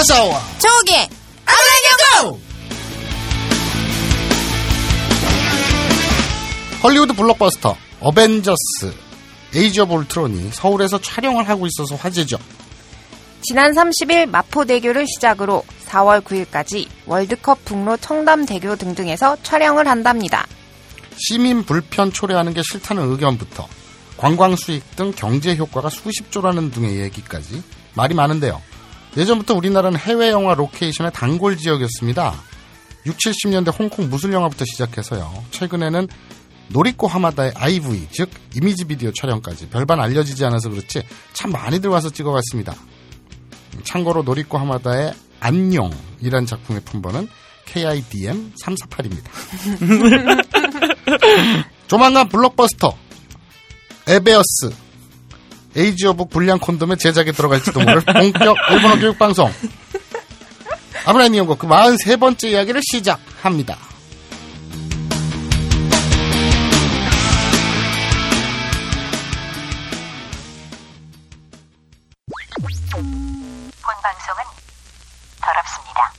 마사와 조개 아브라냐고 헐리우드 블록버스터 어벤져스 Age of Ultron이 서울에서 촬영을 하고 있어서 화제죠. 지난 30일 마포대교를 시작으로 4월 9일까지 월드컵 북로 청담대교 등등에서 촬영을 한답니다. 시민 불편 초래하는 게 싫다는 의견부터 관광 수익 등 경제 효과가 수십 조라는 등의 얘기까지 말이 많은데요. 예전부터 우리나라는 해외 영화 로케이션의 단골 지역이었습니다. 6, 70년대 홍콩 무술 영화부터 시작해서요. 최근에는 노리코 하마다의 IV, 즉 이미지 비디오 촬영까지 별반 알려지지 않아서 그렇지 참 많이들 와서 찍어갔습니다. 참고로 노리코 하마다의 안녕이란 작품의 품번은 KIDM 348입니다. 조만간 블록버스터 어벤져스 Age of 불량 콘돔의 제작에 들어갈지도 모를 본격 일본어 교육 방송 あぶない日本語 그 43번째 이야기를 시작합니다. 본 방송은 더럽습니다.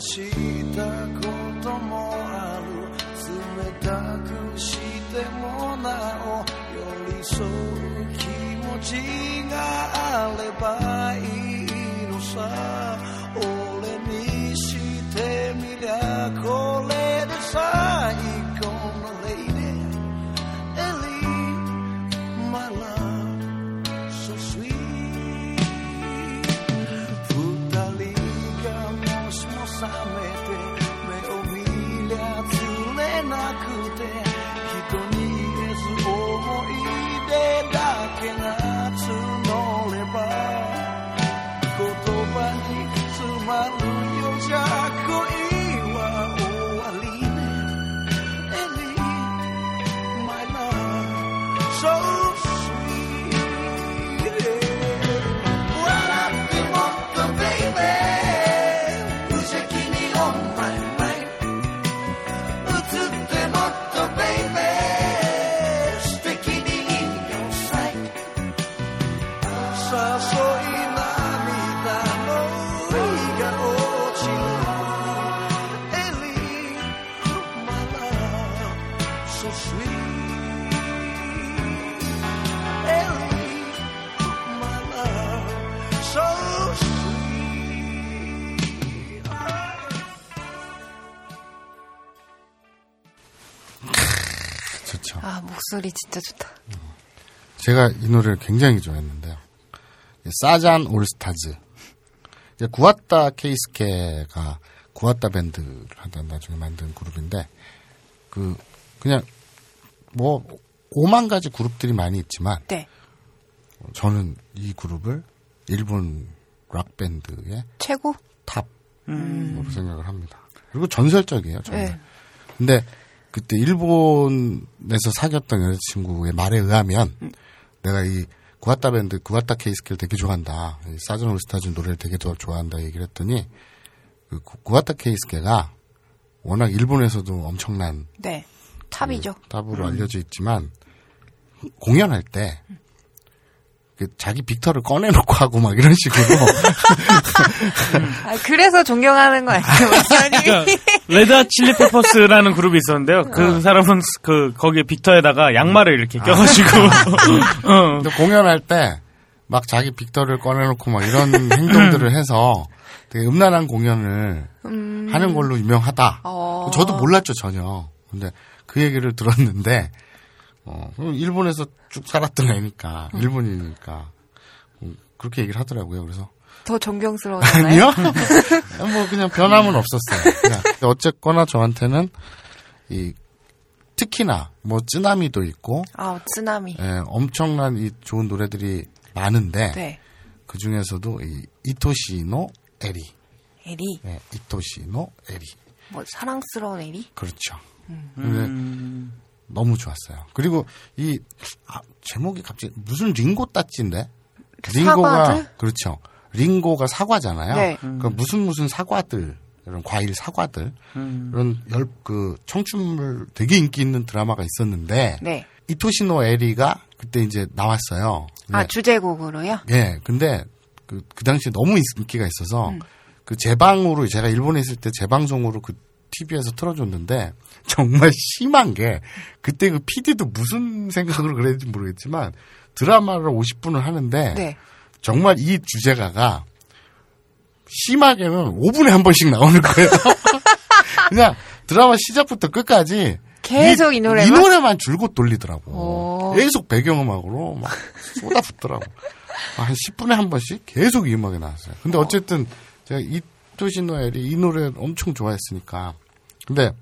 したこともある。冷たくしてもなお寄り添う気持ちがあればいいのさ。 아, 목소리 진짜 좋다. 제가 이 노래를 굉장히 좋아했는데요. 사잔 올스타즈. 구았다 케이스케가 구았다 밴드를 하던 나중에 만든 그룹인데, 그, 그냥, 뭐, 5만 가지 그룹들이 많이 있지만, 네. 저는 이 그룹을 일본 락밴드의 최고? 탑으로 생각을 합니다. 그리고 전설적이에요, 정말. 네. 근데 그때 일본에서 사귀었던 여자친구의 말에 의하면 내가 이 쿠와타 밴드 쿠와타 케이스케를 되게 좋아한다. 이 사잔 올스타즈 노래를 되게 더 좋아한다 얘기를 했더니 그 쿠- 쿠와타 케이스케가 워낙 일본에서도 엄청난 네. 탑이죠. 탑으로 알려져 있지만 공연할 때그 자기 빅터를 꺼내놓고 하고 막 이런 식으로 아, 그래서 존경하는 거 아니에요, 목사님이? 레드 칠리 페퍼스라는 그룹이 있었는데요. 그 사람은 그 거기에 빅터에다가 양말을 이렇게 껴가지고 어. 근데 공연할 때 막 자기 빅터를 꺼내놓고 막 이런 행동들을 해서 되게 음란한 공연을 하는 걸로 유명하다. 어. 저도 몰랐죠 전혀. 근데 그 얘기를 들었는데 어, 그럼 일본에서 쭉 살았던 애니까 일본이니까 음, 그렇게 얘기를 하더라고요. 그래서 더 존경스러워졌나요? 아니요. 뭐 그냥 변함은 없었어요. 그냥 어쨌거나 저한테는 이 특히나 뭐 쓰나미도 있고 아, 쓰나미. 예, 엄청난 이 좋은 노래들이 많은데 네. 그 중에서도 이 いとしのエリー, エリー. 예, いとしのエリー 뭐, 사랑스러운 에리? 그렇죠. 근데 너무 좋았어요. 그리고 이 아, 제목이 갑자기 무슨 링고 따찌인데 링고가 사과들? 그렇죠. 링고가 사과잖아요. 네. 그 무슨 무슨 사과들 이런 과일 사과들 음. 이런 열 그 청춘물 되게 인기 있는 드라마가 있었는데 네. 이토시노 에리가 그때 이제 나왔어요. 아, 네. 주제곡으로요? 예, 근데 그, 그 당시에 너무 인기가 있어서 음. 그 재방으로 제가 일본에 있을 때 재방송으로 그 TV에서 틀어줬는데 정말 심한 게 그때 그 PD도 무슨 생각으로 그랬는지 모르겠지만 드라마를 50분을 하는데 네. 정말 이 주제가가 심하게는 5분에 한 번씩 나오는 거예요. 그냥 드라마 시작부터 끝까지 계속 이 노래만? 이 노래만 줄곧 돌리더라고. 오. 계속 배경음악으로 막 쏟아붓더라고. 한 10분에 한 번씩 계속 이 음악이 나왔어요. 근데 어쨌든 제가 이토시노엘이 이 노래 엄청 좋아했으니까. 근데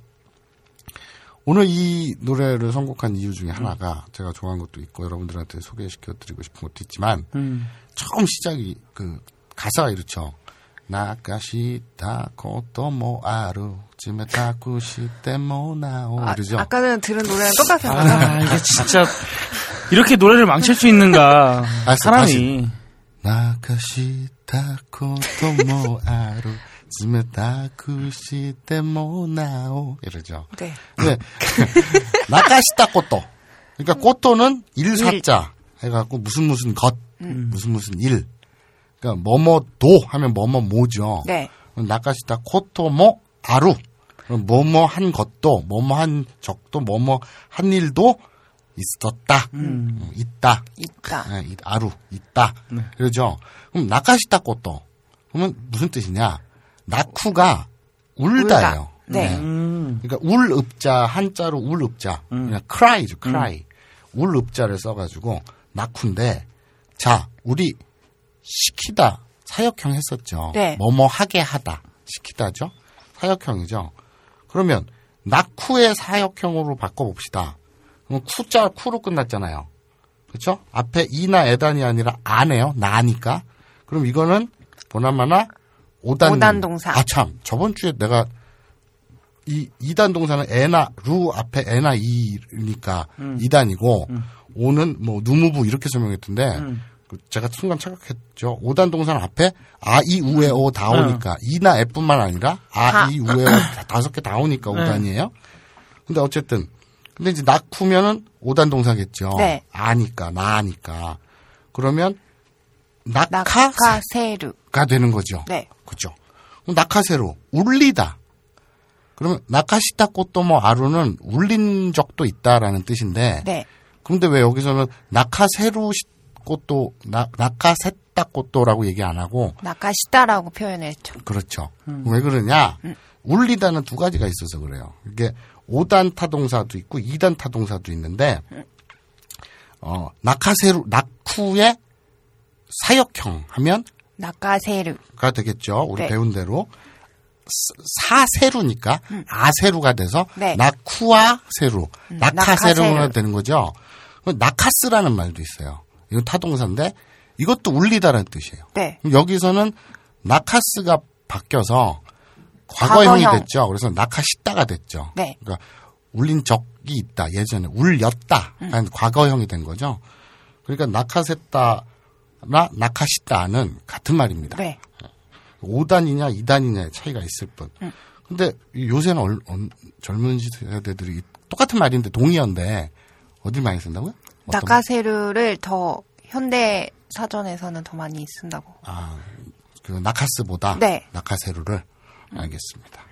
오늘 이 노래를 선곡한 이유 중에 하나가 제가 좋아하는 것도 있고 여러분들한테 소개시켜 드리고 싶은 것도 있지만 음. 처음 시작이 그 가사가 이렇죠. 나가시다 코토모 아루 지메 타쿠시테 모나오 아, 이러죠. 아까는 들은 노래랑 똑같은 거죠? 아, 이게 진짜 이렇게 노래를 망칠 수 있는가 알았어, 사람이 나가시다 코토모 아루 지메 타쿠시테 모나오 이러죠. 네. 네. 나가시다 꽃도. 그러니까 꽃도는 일사자 해갖고 무슨 무슨 것, 무슨 무슨 일. 그러니까 뭐뭐도 하면 뭐뭐모죠. 네. 나가시다 코토모 아루. 그럼 뭐뭐 한 것도, 뭐뭐 한 적도, 뭐뭐 한 일도 있었다. 음, 있다. 있다. 예, 이- 아루, 있다. 그러죠. 그럼 나가시다 꽃도. 그러면 무슨 뜻이냐? 나쿠가 울다예요. 울다. 네. 음. 그러니까 울읍자 한자로 울읍자. 그냥 cry죠 cry. 울읍자를 써가지고 낙후인데 자 우리 시키다 사역형 했었죠. 네. 뭐뭐 하게 하다 시키다죠? 사역형이죠. 그러면 낙후의 사역형으로 바꿔봅시다. 그럼 쿠자 쿠로 끝났잖아요. 그렇죠 앞에 이나 에단이 아니라 아네요. 나니까. 그럼 이거는 보나마나 오단 오단 동사. 아 참 저번 주에 내가 이 2단 동사는 에나 루 앞에 에나 이니까 음. 2단이고 오는 뭐 누무부 이렇게 설명했던데 음. 그 제가 순간 착각했죠. 5단 동사는 앞에 아, 이, 우에, 오다 음. 오니까 이나 에뿐만 아니라 아, 다. 이, 우에, 오 다- 다섯 개 다 오니까 네. 5단이에요. 근데 어쨌든 근데 이제 낙후면은 5단 동사겠죠. 네. 아니까 나니까 그러면 낙하 나카세루. 되는 거죠. 네. 그죠. 낙하세로 울리다. 그러면 나카시타 꽃도 뭐 아루는 울린 적도 있다라는 뜻인데. 네. 그런데 왜 여기서는 나카세루 시- 꽃도 나, 나카세타 꽃도라고 얘기 안 하고 나카시다라고 표현했죠. 그렇죠. 왜 그러냐? 울리다는 두 가지가 있어서 그래요. 이게 5단 타동사도 있고 2단 타동사도 있는데 어 나카세루 낙후의 사역형 하면 나카세루. 가 되겠죠. 우리 네. 배운 대로 사- 사세루니까 아세루가 돼서 네. 나쿠아 세루, 낙하세루가 낙하세루. 되는 거죠. 그럼 낙하스라는 말도 있어요. 이건 타동사인데 이것도 울리다라는 뜻이에요. 네. 그럼 여기서는 낙하스가 바뀌어서 과거형이 과거형. 됐죠. 그래서 낙하시다가 됐죠. 네. 그러니까 울린 적이 있다. 예전에 울렸다. 한 과거형이 된 거죠. 그러니까 낙하세다 나 낙하시다는 같은 말입니다. 네. 5단이냐 2단이냐의 차이가 있을 뿐. 근데 이 요새는 얼- 얼- 젊은 세대들이 똑같은 말인데 동의어인데 어딜 많이 쓴다고요? 어떤 나카세루를 더 현대 사전에서는 더 많이 쓴다고. 아, 그 나카스보다 네. 나카세루를 알겠습니다.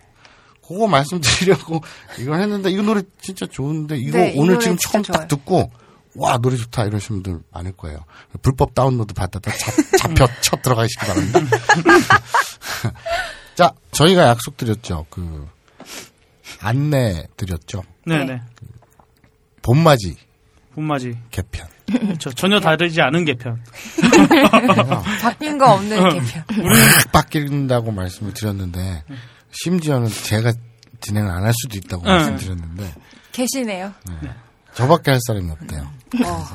그거 말씀드리려고 이걸 했는데 이 노래 진짜 좋은데 이거 네, 이 오늘 지금 처음 딱 좋아요. 듣고 와 노래 좋다 이러시는 분들 많을 거예요. 불법 다운로드 받아다 잡, 잡혀 쳐 들어가시기 바랍니다. 자 저희가 약속드렸죠. 그 안내 드렸죠. 네네. 봄맞이 봄맞이. 개편. 저 전혀 다르지 않은 개편. 바뀐 거 없는 개편. 확 바뀐다고 말씀을 드렸는데 심지어는 제가 진행을 안 할 수도 있다고 응. 말씀드렸는데 계시네요. 저밖에 할 사람이 없대요. 어.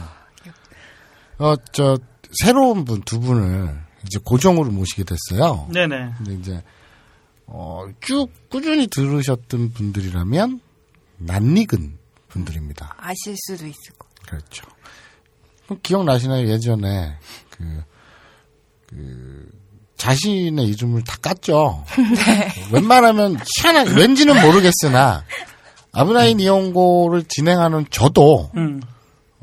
어, 저, 새로운 분 두 분을 이제 고정으로 모시게 됐어요. 네네. 근데 이제, 어, 쭉 꾸준히 들으셨던 분들이라면, 낯익은 분들입니다. 아실 수도 있을 거. 그렇죠. 그럼 기억나시나요? 예전에, 그, 그, 자신의 이름을 다 깠죠. 웬만하면 희한한 왠지는 모르겠으나 아브나이 니온고를 진행하는 저도 음.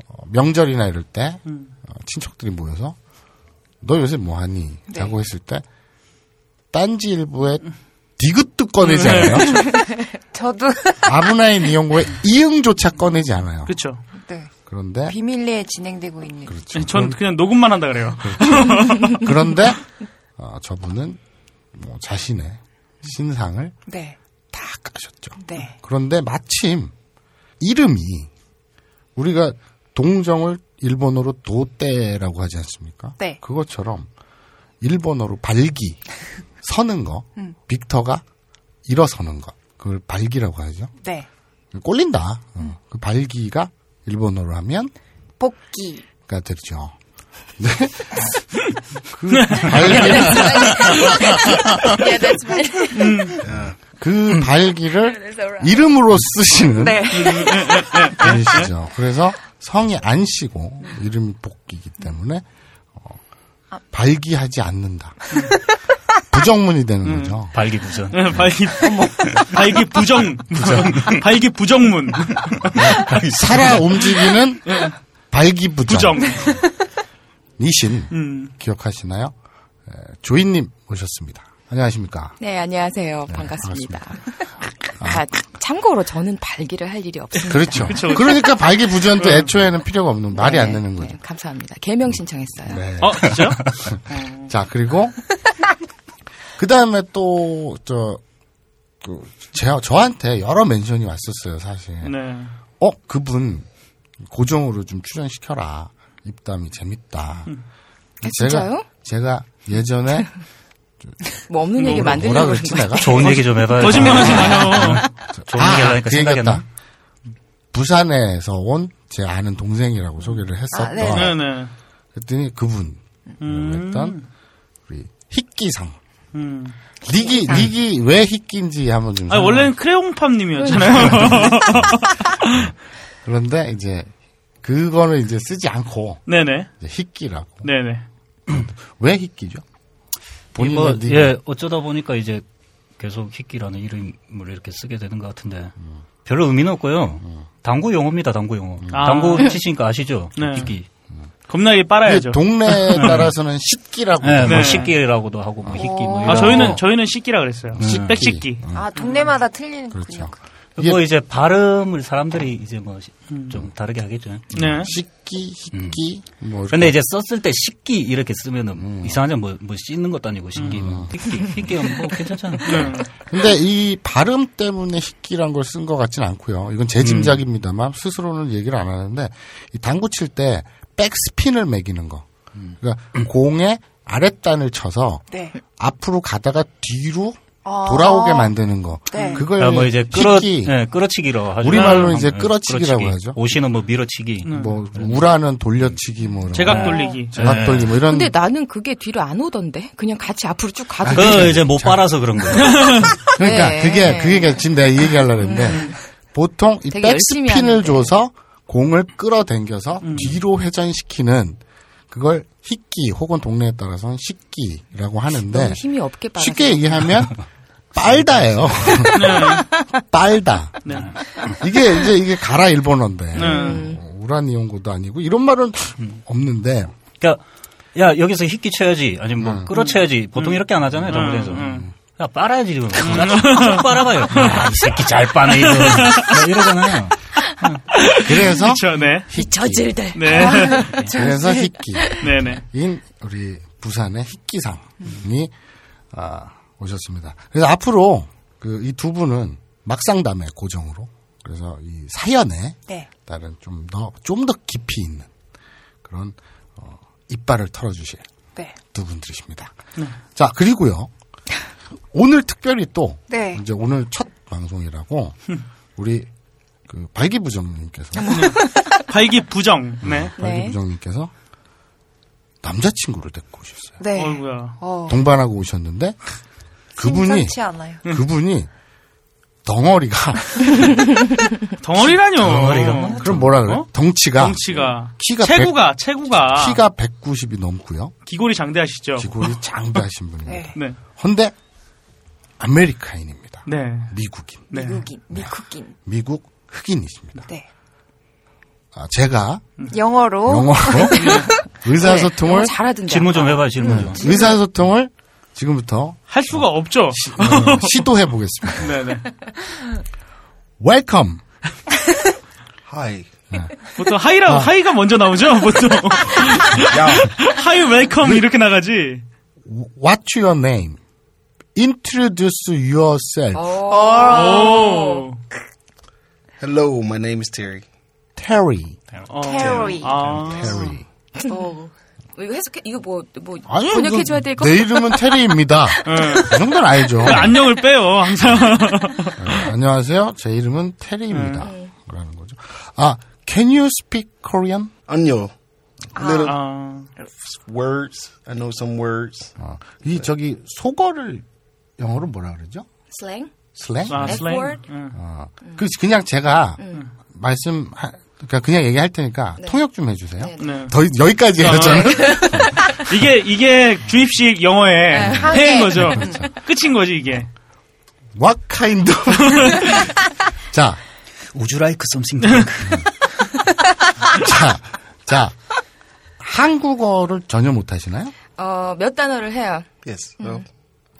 어, 명절이나 이럴 때 음. 어, 친척들이 모여서 너 요새 뭐 하니? 네. 라고 했을 때 딴지 일부에 디귿도 꺼내지 않아요. 저도 아브나이 니온고의 이응조차 꺼내지 않아요. 그렇죠. 네. 그런데 비밀리에 진행되고 있는 그렇죠. 전 그냥 녹음만 한다 그래요. 그런데 어, 저분은 뭐 자신의 신상을 네. 다 까셨죠. 네. 그런데 마침 이름이 우리가 동정을 일본어로 도떼라고 하지 않습니까? 네. 그것처럼 일본어로 발기 서는 거, 음. 빅터가 일어서는 것, 그걸 발기라고 하죠. 네. 꼴린다. 어, 그 발기가 일본어로 하면 복귀. 가 되죠. 네. 그 발기를 Yeah, that's right. 그 발기를 이름으로 쓰시는 네. 분이시죠. 그래서 성이 안 씨고 이름이 복기이기 때문에 어, 발기하지 않는다. 부정문이 되는 거죠. 발기부전. 네, 발기 발기 부정 발기 부정문 살아 움직이는 발기 부정. 부정. 이신 음. 기억하시나요? 에, 조이님 오셨습니다. 안녕하십니까? 네, 안녕하세요. 반갑습니다. 아, 참고로 저는 발기를 할 일이 없습니다. 그렇죠. 그쵸. 그러니까 발기 부전도 애초에는 필요가 없는 말이 안 네, 되는 네, 거죠. 감사합니다. 개명 신청했어요. 네. 어 진짜요? 자, 그리고, 그 다음에 또, 저, 그, 제, 저한테 여러 멘션이 왔었어요, 사실. 네. 어, 그분, 고정으로 좀 출연시켜라. 입담이 재밌다. 아, 진짜요? 제가 예전에, 뭐 없는 얘기 뭐라 만들려고 그랬지, 내가? 좋은 얘기 좀 해봐요. 거짓말 하지 마요. 좋은 얘기 하니까 그 생각이 안 나. 부산에서 온 제 아는 동생이라고 소개를 했었던. 네. 네네. 그랬더니 그분, 음. 했던, 우리, 희끼상. 음. 닉이, 닉이 왜 희끼인지 한번 좀. 아 원래는 크레용팜님이었잖아요. 그런데 이제 그거는 이제 쓰지 않고 네네. 이제 희끼라고. 네네. 왜 희끼죠? 본인의 뭐, 닉 예, 어쩌다 보니까 이제 계속 희끼라는 이름을 이렇게 쓰게 되는 것 같은데 별로 의미는 없고요. 당구 용어입니다, 당구 용어. 아. 당구 치시니까 아시죠? 네. 희끼. 겁나게 빨아야죠. 동네에 따라서는 식기라고. 네, 뭐 네. 식기라고도 하고 뭐 희끼 뭐 이런. 아 저희는 저희는 씻기라 그랬어요. 음. 백씻기. 아, 동네마다 틀리는군요. 그렇죠. 뭐 이제 발음을 사람들이 이제 뭐좀 다르게 하겠죠. 네. 식기, 희끼, 뭐. 이렇게. 근데 이제 썼을 때 식기 이렇게 쓰면은 이상하죠. 뭐, 뭐 씻는 것도 아니고 식기. 뭐. 희끼, 희끼는 뭐 괜찮잖아. 네. 근데 이 발음 때문에 희끼란 걸 쓴 것 같진 않고요. 이건 제 짐작입니다만 스스로는 얘기를 안 하는데 이 당구 칠 때 백스핀을 매기는 거. 그러니까 공의 아랫단을 쳐서 네. 앞으로 가다가 뒤로 아. 돌아오게 만드는 거. 네. 그걸 아, 뭐 이제 끌어, 희끼, 예, 끌어치기로 하죠. 우리말로는 이제 예, 끌어치기라고 끌어치기. 하죠. 오시는 뭐 밀어치기. 뭐 우라는 돌려치기 뭐 이런 제각 거. 돌리기. 제각 돌리 뭐 이런 근데 나는 그게 뒤로 안 오던데? 그냥 같이 앞으로 쭉 가도 그 돼. 이제 못 빨아서 그런 거예요. 그러니까 네. 그게 그게 지금 내가 이 얘기하려고 했는데 보통 이 백스핀을. 줘서 공을 끌어당겨서 뒤로 회전시키는 그걸 희끼 혹은 동네에 따라서는 식기라고 하는데. 쉽게 얘기하면 빨다예요. 빨다. 네. 이게 이제 이게 가라 일본어인데 네. 어, 우란 이용고도 아니고 이런 말은 없는데 그러니까 야 여기서 희끼 쳐야지 아니면 뭐 끌어쳐야지 보통 이렇게 안 하잖아요 동네에서. 음. 야 빨아야지 지금. 쭉 빨아봐요. 야, 이 새끼 잘 빠네 이거. 뭐 이러잖아요. 그래서 그렇죠. 네. 이 저질들. 네. 그래서 희끼. 네네. 인 우리 부산의 희끼상이 아, 오셨습니다. 그래서 앞으로 그 이 두 분은 막상담의 고정으로 그래서 이 사연에 네. 따른 좀 더 좀 더 깊이 있는 그런 어, 이빨을 털어주실 네. 두 분들이십니다. 자 그리고요 오늘 특별히 또 네. 이제 오늘 첫 방송이라고 우리 그 발기부정님께서 발기 부정. 네. 네. 발기부정님께서 남자친구를 데리고 오셨어요. 네. 어이구야. 어, 동반하고 오셨는데 그분이 않아요. 그분이 덩어리가 덩어리라뇨. 덩어리가 뭐? 그럼 뭐라 그래? 어? 덩치가 덩치가. 키가 체구가, 체구가. 키가 190이 넘고요. 기골이 장대하시죠. 기골이 장대하신 분입니다. 네. 헌데 아메리카인입니다. 네. 미국인, 네. 미국인, 미국인. 미국 흑인이십니다. 네. 아, 제가 영어로 영어로 의사소통을 영어 잘하던데. 질문 좀 해봐요, 질문 좀. 의사소통을 지금부터 할 수가 없죠. 어, 시도해 보겠습니다. 네네. Welcome. Hi. 보통 하이라, 하이가 먼저 나오죠, 보통. Hi welcome 이렇게 나가지. What's your name? Introduce yourself. 오. Hello, my name is Terry. Terry. 어. Terry. 아. Terry. 어. 이거 해석해 이거 뭐뭐 아니요, 번역해 그 줘야 될 거? 내 이름은 테리입니다. 그 정도는 알죠. 안녕을 빼요, 항상. 네, 안녕하세요. 제 이름은 테리입니다. 라는 거죠. 아, can you speak Korean? Anyo. Little 아. words. I know some words. 아, 이 저기 속어를 영어로 뭐라 그러죠? 슬랭? 슬랭? 아, F 슬랭. 아, 그 그냥 제가 말씀 그러니까 그냥 얘기할 테니까 통역 좀 해주세요. 네. 네. 더 여기까지 해요 저는. 이게, 이게 주입식 영어의 해인 거죠. 끝인 거지, 이게. What kind of? 자, Would you like something to 자, 자, 한국어를 전혀 못 하시나요? 어, 몇 단어를 해요? Yes. Well,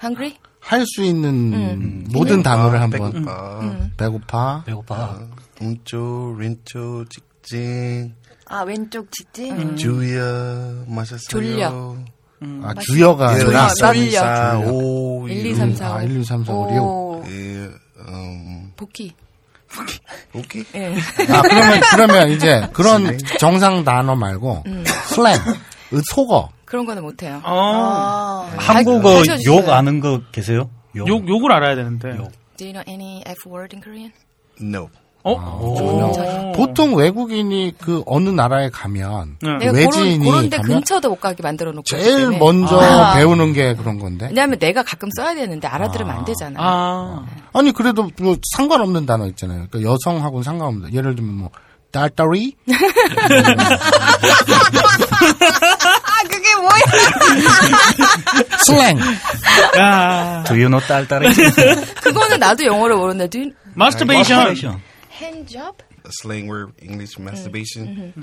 hungry? 할 수 있는 모든 단어를 한번 배고파. 배고파, 배고파. 운조, 린조, 직진, 아 왼쪽 직진. 주여, 마셨어요. 졸려. 아, 주여가 예, 아니라 졸려. 1, 2, 3, 4, 5, 1, 2, 3, 4, 아, 5. 1, 2, 3, 4, 5, 6. 오. 예, 음, 복귀. 오케이. 예. 아, 그러면, 그러면 이제 그런 정상 단어 말고 슬랭, 의 속어. 그런 거는 못 해요. 어. 한국어 가르쳐주세요. 욕 아는 거 계세요? 욕. 욕, 욕을 알아야 되는데. 욕. Do you know any F word in Korean? No. 어? 오. 보통 외국인이 그 어느 나라에 가면 네. 외지인이 그런, 데 근처도 못 가게 만들어 놓고 제일 때문에. 먼저 아. 배우는 게 그런 건데. 왜냐하면 내가 가끔 써야 되는데 알아들으면 안 되잖아. 아. 아니 그래도 뭐 상관없는 단어 있잖아요. 그러니까 여성하고는 상관없는. 예를 들면 뭐 딸딸이 아 그게 뭐야? 슬랭. 야. Do you know 딸딸이? 그거는 나도 영어를 모르는데 do you 마 hand job? A slang word, English masturbation.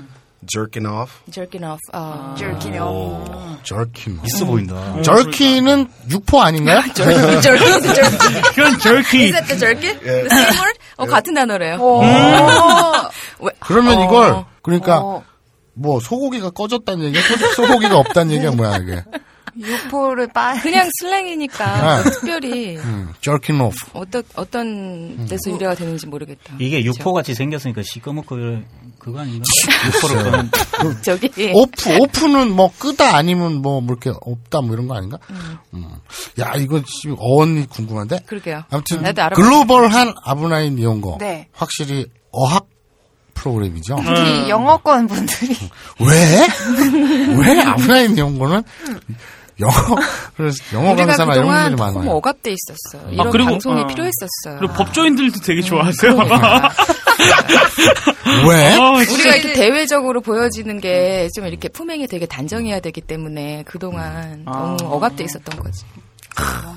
Jerking off. jerking off. 어. jerking off. 절킨. 있어 보인다. 절킨은 육포 아닌가요? jerking, jerking, jerking. 그건 jerky. Is that the jerky? The same word? 어, 같은 단어래요. 왜- 그러면 어. 이걸 그러니까 어, 뭐 소고기가 꺼졌다는 얘기야? 소, 고기가 없다는 얘기야 뭐야 이게? 육포를 빠. 그냥 슬랭이니까 네. 특별히 음, jerking off. 어떤 어떤 데서 유래가 되는지 모르겠다. 이게 육포 같이 생겼으니까 시꺼멓고 그거 아닌가? 육포를 꺼는 저기 오프 오프는 뭐 끄다 아니면 뭐, 뭐 이렇게 없다 뭐 이런 거 아닌가? 음. 야 이거 지금 어원이 궁금한데. 그러게요. 아무튼 글로벌한 아브나인 이용거 네. 확실히 어학 프로그램이죠. 특히 영어권 분들이 왜? 왜 아브나인 이용거는 영어 그래서 영어 강사나 이런 그동안 분들이 너무 많아요. 억압돼 있었어. 이런 그리고, 방송이 어. 필요했었어요. 그리고 법조인들도 되게 좋아하세요. 왜? 어, 우리가 이렇게 대외적으로 보여지는 게 좀 이렇게 품행이 되게 단정해야 되기 때문에 그동안 아. 너무 억압돼 있었던 거지.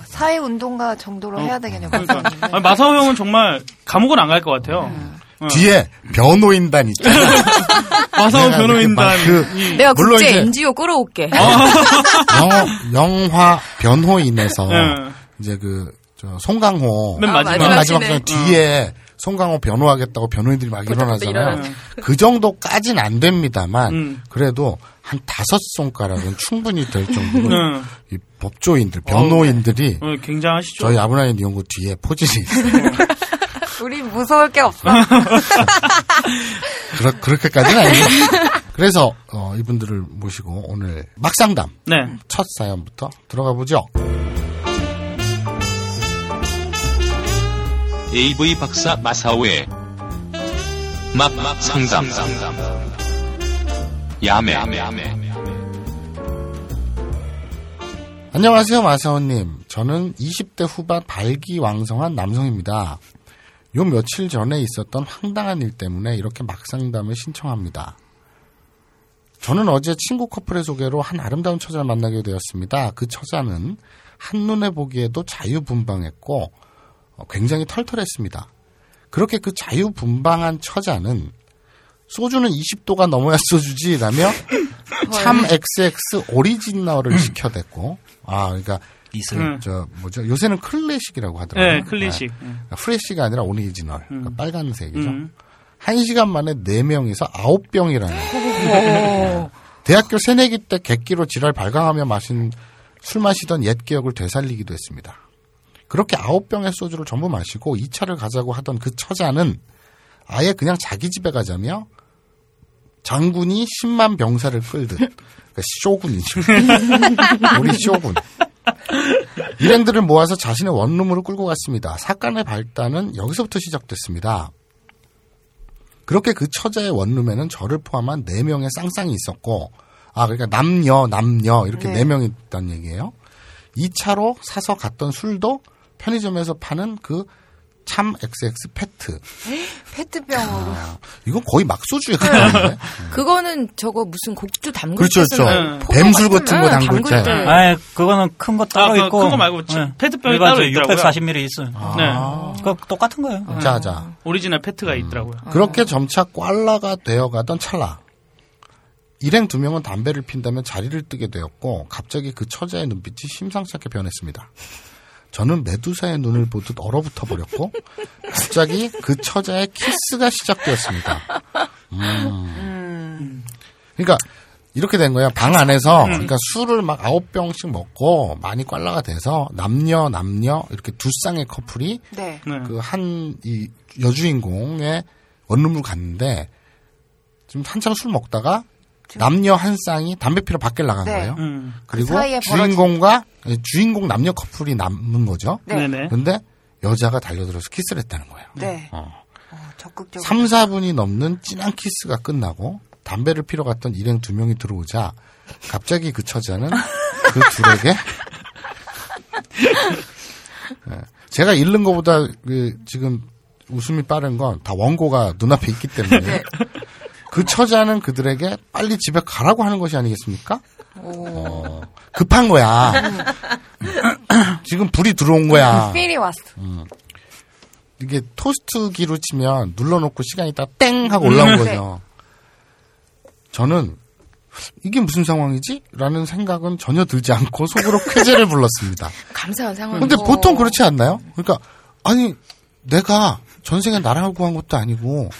사회 운동가 정도로 해야 되겠네요. 그러니까. 마사오 형은 정말 감옥은 안 갈 것 같아요. 뒤에 변호인단 있잖아. 마사오 내가 이렇게 막 변호인단. 그 내가 물론 국제 이제- NGO 끌어올게. 영어, 영 화 변호인에서 예. 이제 그, 저, 송강호. 맨 아, 마지막. 맨 마지막. 전 뒤에 송강호 변호하겠다고 변호인들이 막 일어나잖아요. 일어나요. 그 정도까진 안 됩니다만, 음. 그래도 한 다섯 손가락은 충분히 될 정도로 응. 이 법조인들, 변호인들이 어, 굉장하시죠. 저희 아브라인 연구 뒤에 포진이 있어요. 우리 무서울 게 없어. 그렇, 그렇게까지는 아니고. 그래서, 어, 이분들을 모시고 오늘 막상담 네. 첫 사연부터 들어가 보죠. AV 박사 마사오의 막막 상담 야매 안녕하세요, 마사오님. 저는 20대 후반 발기왕성한 남성입니다. 요 며칠 전에 있었던 황당한 일 때문에 이렇게 막상담을 신청합니다. 저는 어제 친구 커플의 소개로 한 아름다운 처자를 만나게 되었습니다. 그 처자는 한눈에 보기에도 자유분방했고 어, 굉장히 털털했습니다. 그렇게 그 자유분방한 처자는 소주는 20도가 넘어야 소주지라며 참 XX 오리지널을 시켜댔고 아 그러니까 이슬. 음. 저 뭐죠 요새는 클래식이라고 하더라고요. 네, 클래식. 네. 프레시가 아니라 오리지널 그러니까 빨간색이죠. 음. 한 시간 만에 네 명이서 아홉 병이라는 대학교 새내기 때 객기로 지랄 발광하며 마신 술 마시던 옛 기억을 되살리기도 했습니다. 그렇게 아홉 병의 소주를 전부 마시고 2차를 가자고 하던 그 처자는 아예 그냥 자기 집에 가자며 장군이 10만 병사를 끌듯 그러니까 쇼군이죠. 우리 쇼군. 일행들을 모아서 자신의 원룸으로 끌고 갔습니다. 사건의 발단은 여기서부터 시작됐습니다. 그렇게 그 처자의 원룸에는 저를 포함한 4명의 쌍쌍이 있었고, 아, 그러니까 남녀, 남녀, 이렇게 네. 4명이 있다는 얘기예요. 2차로 사서 갔던 술도 편의점에서 파는 그 참 XX 페트. 페트병으로. 아, 이건 거의 막소주에 가까운데? 그거는 저거 무슨 곡주 담글 그렇죠, 때 쓰는 그렇죠. 포도 뱀술 같은 거 응, 담글 때. 때. 아, 그거는 큰 거 따로 아, 그 있고. 큰 거 말고 치- 페트병이 따로 저 있더라고요. 640ml 있어요. 아. 네. 그거 똑같은 거예요. 자, 자. 오리지널 페트가 있더라고요. 그렇게 점차 꽐라가 되어가던 찰나. 일행 두 명은 담배를 핀다며 자리를 뜨게 되었고 갑자기 그 처자의 눈빛이 심상치 않게 변했습니다. 저는 메두사의 눈을 보듯 얼어붙어 버렸고 갑자기 그 처자의 키스가 시작되었습니다. 음. 그러니까 이렇게 된 거야. 방 안에서 그러니까 술을 막 아홉 병씩 먹고 많이 꽐라가 돼서 남녀 남녀 이렇게 두 쌍의 커플이 네. 네. 그한 이 여주인공의 원룸을 갔는데 지금 한참 술 먹다가 남녀 한 쌍이 담배 피러 밖에 나간 네. 거예요. 음. 그리고 사이에 주인공과 주인공 남녀 커플이 남는 거죠. 네. 네네. 근데 여자가 달려들어서 키스를 했다는 거예요. 네. 어. 어, 적극적으로. 3, 4분이 넘는 진한 키스가 끝나고 담배를 피러 갔던 일행 두 명이 들어오자 갑자기 그 처자는 그 둘에게 예, 제가 읽는 것보다 그 지금 웃음이 빠른 건 다 원고가 눈앞에 있기 때문에 그 처자는 그들에게 빨리 집에 가라고 하는 것이 아니겠습니까? 어, 급한 거야. 지금 불이 들어온 거야. 필이 왔어. 이게 토스트기로 치면 눌러놓고 시간이 있다 땡 하고 올라온 거죠. 저는 이게 무슨 상황이지? 라는 생각은 전혀 들지 않고 속으로 쾌재를 불렀습니다. 감사한 상황. 근데 보통 그렇지 않나요? 그러니까 아니 내가 전생에 나랑을 구한 것도 아니고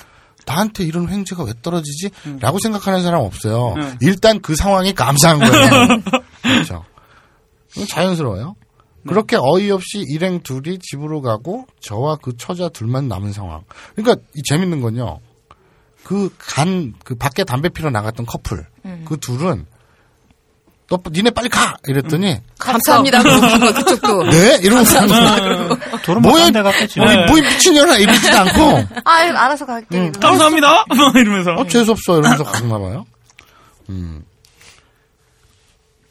나한테 이런 횡재가 왜 떨어지지? 라고 생각하는 사람 없어요. 음. 일단 그 상황이 감사한 거예요. 그렇죠. 자연스러워요. 그렇게 어이없이 일행 둘이 집으로 가고 저와 그 처자 둘만 남은 상황. 그러니까 이 재밌는 건요. 그 간 그 밖에 담배 피러 나갔던 커플 그 둘은 너 니네 빨리 가 이랬더니 감사합니다. 그거 그쪽도. 네 이러면서 뭐야? 뭐, 뭐 미친년아 이러지도 않고 아, 알아서 갈게. 음. 감사합니다. 막 이러면서. 어 재수 없어 이러면서 갔나 봐요. 음.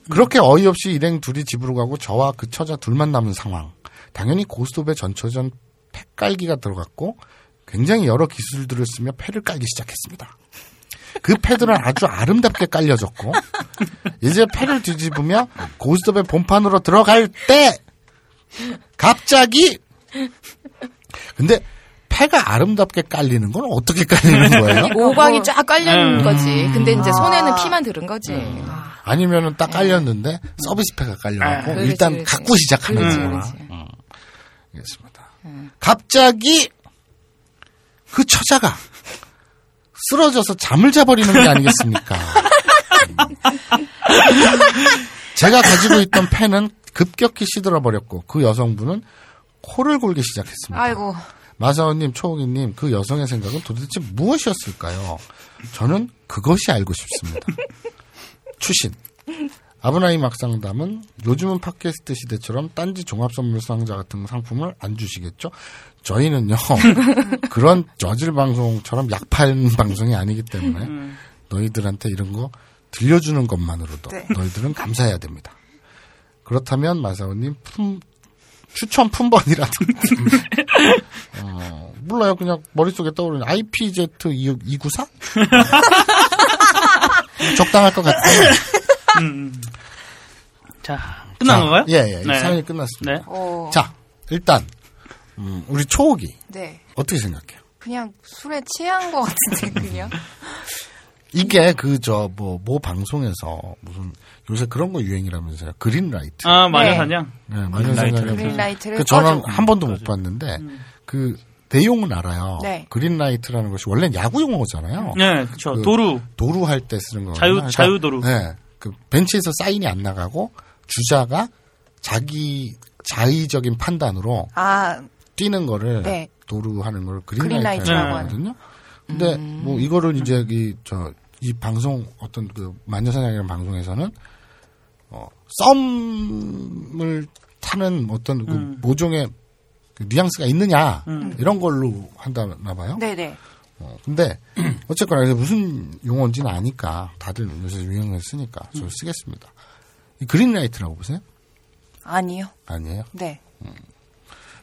그렇게 어이없이 일행 둘이 집으로 가고 저와 그 처자 둘만 남은 상황. 당연히 고스톱에 전초전 팩깔기가 들어갔고 굉장히 여러 기술들을 쓰며 패를 깔기 시작했습니다. 그 패들은 아주 아름답게 깔려졌고 이제 패를 뒤집으며 고스톱의 본판으로 들어갈 때 갑자기 근데 패가 아름답게 깔리는 건 어떻게 깔리는 거예요? 오광이 쫙 깔려있는 음. 거지. 근데 이제 손에는 피만 들은 거지. 아, 아니면은 딱 깔렸는데 서비스 패가 깔려갖고 그렇지, 일단 그렇지. 갖고 시작하는 그렇지. 그렇지. 음. 알겠습니다. 갑자기 그 처자가 쓰러져서 잠을 자버리는 게 아니겠습니까? 음. 제가 가지고 있던 펜은 급격히 시들어 버렸고 그 여성분은 코를 골기 시작했습니다. 아이고. 마사오님, 초옥이님, 그 여성의 생각은 도대체 무엇이었을까요? 저는 그것이 알고 싶습니다. 추신. 아브나이 막상담은 요즘은 팟캐스트 시대처럼 딴지 종합선물 상자 같은 상품을 안 주시겠죠? 저희는요, 그런 저질 방송처럼 약팔 방송이 아니기 때문에 너희들한테 이런 거 들려주는 것만으로도 네. 너희들은 감사해야 됩니다. 그렇다면 마사오님 품, 추천 품번이라든지 어, 몰라요. 그냥 머릿속에 떠오르는 IPZ 294? 적당할 것 같아요. 음. 자, 끝난 자, 건가요? 예, 예. 네. 사연이 끝났습니다. 네. 어, 자, 일단, 음, 우리 초옥이 네. 어떻게 생각해요? 그냥 술에 취한 것 같은데, 그냥. 이게 그, 저, 뭐, 모 방송에서 무슨, 요새 그런 거 유행이라면서요. 그린라이트. 아, 마녀 네. 사냥. 네, 마녀사냥이라면서. 그린라이트를 그 저는. 한 번도 못 봤는데, 그, 내용은 알아요. 네. 그린라이트라는 것이 원래는 야구 용어잖아요. 네, 그쵸. 그 도루. 도루 할 때 쓰는 거. 자유- 자유 도루. 네. 그 벤치에서 사인이 안 나가고 주자가 자기 자의적인 판단으로 아, 뛰는 거를 네. 도루 하는 걸 그린라이트라고. 하거든요. 근데 음. 뭐 이거를 이제 이저이 방송 어떤 그 마녀사냥이라는 방송에서는 어 썸을 타는 어떤 그 음. 모종의 그 뉘앙스가 있느냐 음. 이런 걸로 한다나 봐요. 네네. 어, 근데 어쨌거나 무슨 용어인지는 아니까 다들 요새 유행을 쓰니까 음. 저 쓰겠습니다. 이 그린라이트라고 보세요? 아니요. 아니에요. 네.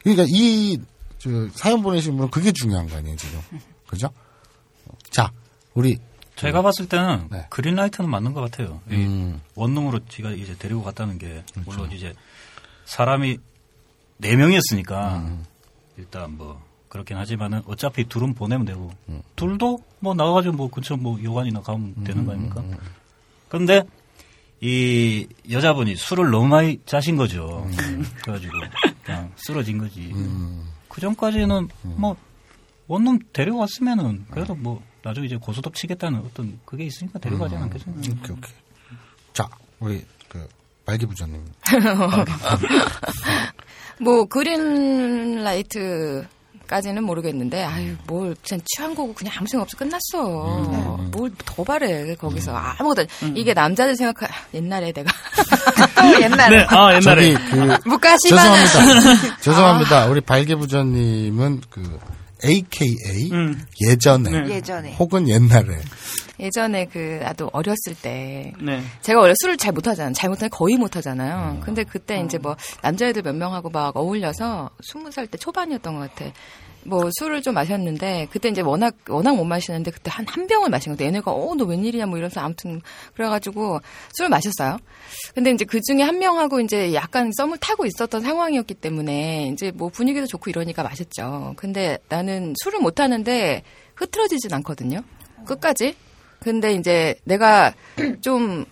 그러니까 이 저, 사연 보내신 분은 그게 중요한 거 아니에요 지금, 그죠? 자, 우리 제가 봤을 때는 네. 그린라이트는 맞는 것 같아요. 이 음, 원룸으로 제가 이제 데리고 갔다는 게 물론 이제 사람이 네 명이었으니까 일단 뭐 그렇긴 하지만은 어차피 둘은 보내면 되고 둘도 뭐 나가가지고 뭐 근처 뭐 요관이나 가면 되는 거 아닙니까? 그런데 이 여자분이 술을 너무 많이 짜신 거죠. 그래가지고 그냥 쓰러진 거지. 그 전까지는 뭐 원룸 데려왔으면은 그래도 뭐 나중에 이제 고소톱 치겠다는 어떤 그게 있으니까 데려가지 않겠어요. 오케이 오케이. 자, 우리 그 말기부장님. 뭐 그린라이트 까지는 모르겠는데 아유 뭘 그냥 취한 거고 그냥 아무 생각 없이 끝났어. 뭘더 바래 거기서 아무것도 이게 남자들 생각하 옛날에 내가 또 옛날에. 네, 아, 옛날에. 저기 그 무가시바나. 죄송합니다. 죄송합니다. 우리 발기부장님은 그 AKA 음. 예전에 네. 예전에. 혹은 옛날에 예전에 그 나도 어렸을 때 네. 제가 원래 술을 잘 못하잖아요. 잘 못하면 거의 못하잖아요. 음. 근데 그때 이제 뭐 남자애들 몇 명하고 막 어울려서 스무 살 때 초반이었던 것 같아. 뭐 술을 좀 마셨는데 그때 이제 워낙 워낙 못 마시는데 그때 한 한 병을 마신 건데 얘네가 어 너 웬일이냐 뭐 이러면서 아무튼 그래가지고 술을 마셨어요. 근데 이제 그 중에 한 명하고 이제 약간 썸을 타고 있었던 상황이었기 때문에 이제 뭐 분위기도 좋고 이러니까 마셨죠. 근데 나는 술을 못 하는데 흐트러지진 않거든요. 끝까지. 근데 이제 내가 좀,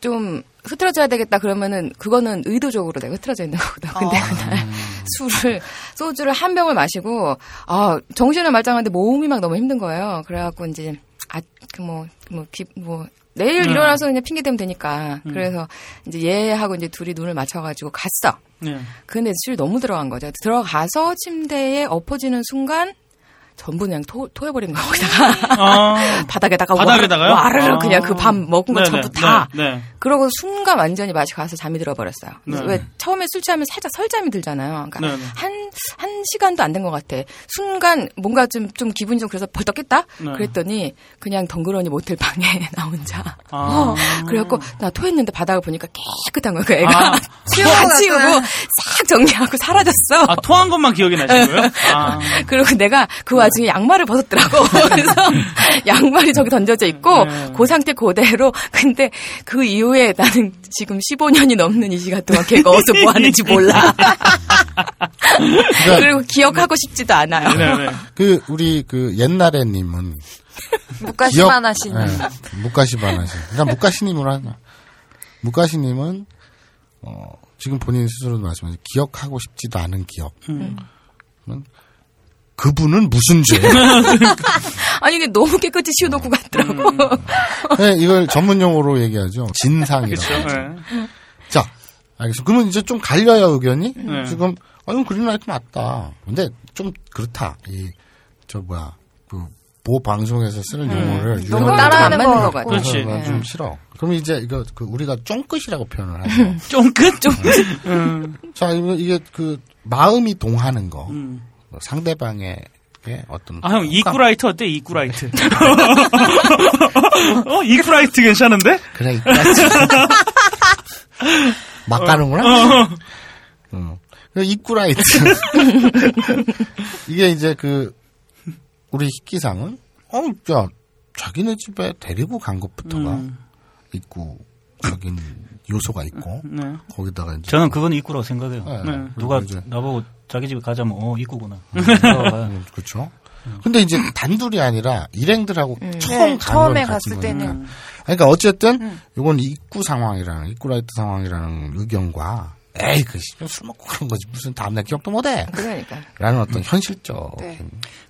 좀 흐트러져야 되겠다 그러면은 그거는 의도적으로 내가 흐트러져 있는 거거든. 근데 그날 술을, 소주를 한 병을 마시고, 아, 정신을 말짱하는데 몸이 막 너무 힘든 거예요. 그래갖고 이제, 아, 그 뭐, 뭐, 기, 뭐, 내일 음. 일어나서 그냥 핑계 대면 되니까. 그래서 이제 얘하고 이제 둘이 눈을 맞춰가지고 갔어. 네. 근데 술이 너무 들어간 거죠. 들어가서 침대에 엎어지는 순간 전부 그냥 토, 토해버린 거 거기다가 아, 바닥에다가 바닥에다가요? 와르르 아. 그냥 그 밥 먹은 거 네네, 전부 다 네, 네. 그러고 순간 완전히 맛이 가서 잠이 들어버렸어요. 그래서 네. 왜 처음에 술 취하면 살짝 설잠이 들잖아요. 그러니까 네, 네. 한, 한 시간도 안 된 것 같아. 순간 뭔가 좀, 좀 기분이 좀 그래서 벌떡 깼다? 네. 그랬더니 그냥 덩그러니 모텔 방에 나 혼자. 아. 어, 그래갖고 나 토했는데 바닥을 보니까 깨끗한 거야. 그 애가. 아. 치우고 다 치우고 싹 정리하고 사라졌어. 아, 토한 것만 기억이 거예요? 아. 그리고 내가 그와 중에 양말을 벗었더라고. 그래서 양말이 저기 던져져 있고 네. 그 상태 그대로. 근데 그 이후에 나는 지금 15년이 넘는 이 시간 동안 걔가 어디서 뭐 하는지 몰라. 그러니까 그리고 기억하고 싶지도 않아요. 네, 네. 그 우리 그 옛날에 님은 무가시바나 씨. 네, 무가시바나 씨. 그냥 무가시님으로 하자. 무가시님은 어, 지금 본인 스스로도 말씀하신 기억하고 싶지도 않은 기억. 은 그분은 무슨 죄? 아니 이게 너무 깨끗이 치워놓고 갔더라고. 네, 이걸 전문 용어로 얘기하죠. 진상이라고. 네. 자, 알겠습니다. 그러면 이제 좀 갈려요 의견이. 네. 지금 아 이건 그린라이트 맞다. 근데 좀 그렇다. 이 저 뭐야 그 모 방송에서 쓰는 용어를 너무 유행어를 따라하는 같고. 같아. 그렇지. 난좀 싫어. 그럼 이제 이거 그 우리가 쫑끝이라고 표현을 하죠. 쫑끝? 쫑끝? 음. 자, 이거 이게 그 마음이 동하는 거. 음. 뭐 상대방에게 어떤 아, 형, 이쿠라이트 어때? 이쿠라이트. 어, 이쿠라이트 괜찮은데? 그래 막 가는구나. 어. 그 이꾸라이트. 이게 이제 그 우리 희기상은 어, 야, 자기네 집에 데리고 간 것부터가 음. 입구적인 요소가 있고 네. 거기다가 이제 저는 그건 입구라고 생각해요. 네. 네. 누가 나보고 자기 집에 가자면 어 입구구나. 들어가봐요. 음, 그렇죠. 근데 이제 단둘이 아니라 일행들하고 처음 네, 간 처음에 갔을 거니까. 때는 그러니까 어쨌든 이건 입구 상황이랑 입구라이트 상황이라는 의견과 에이 그술 먹고 그런 거지 무슨 다음날 기억도 못해 그러니까. 라는 어떤 현실적인 네.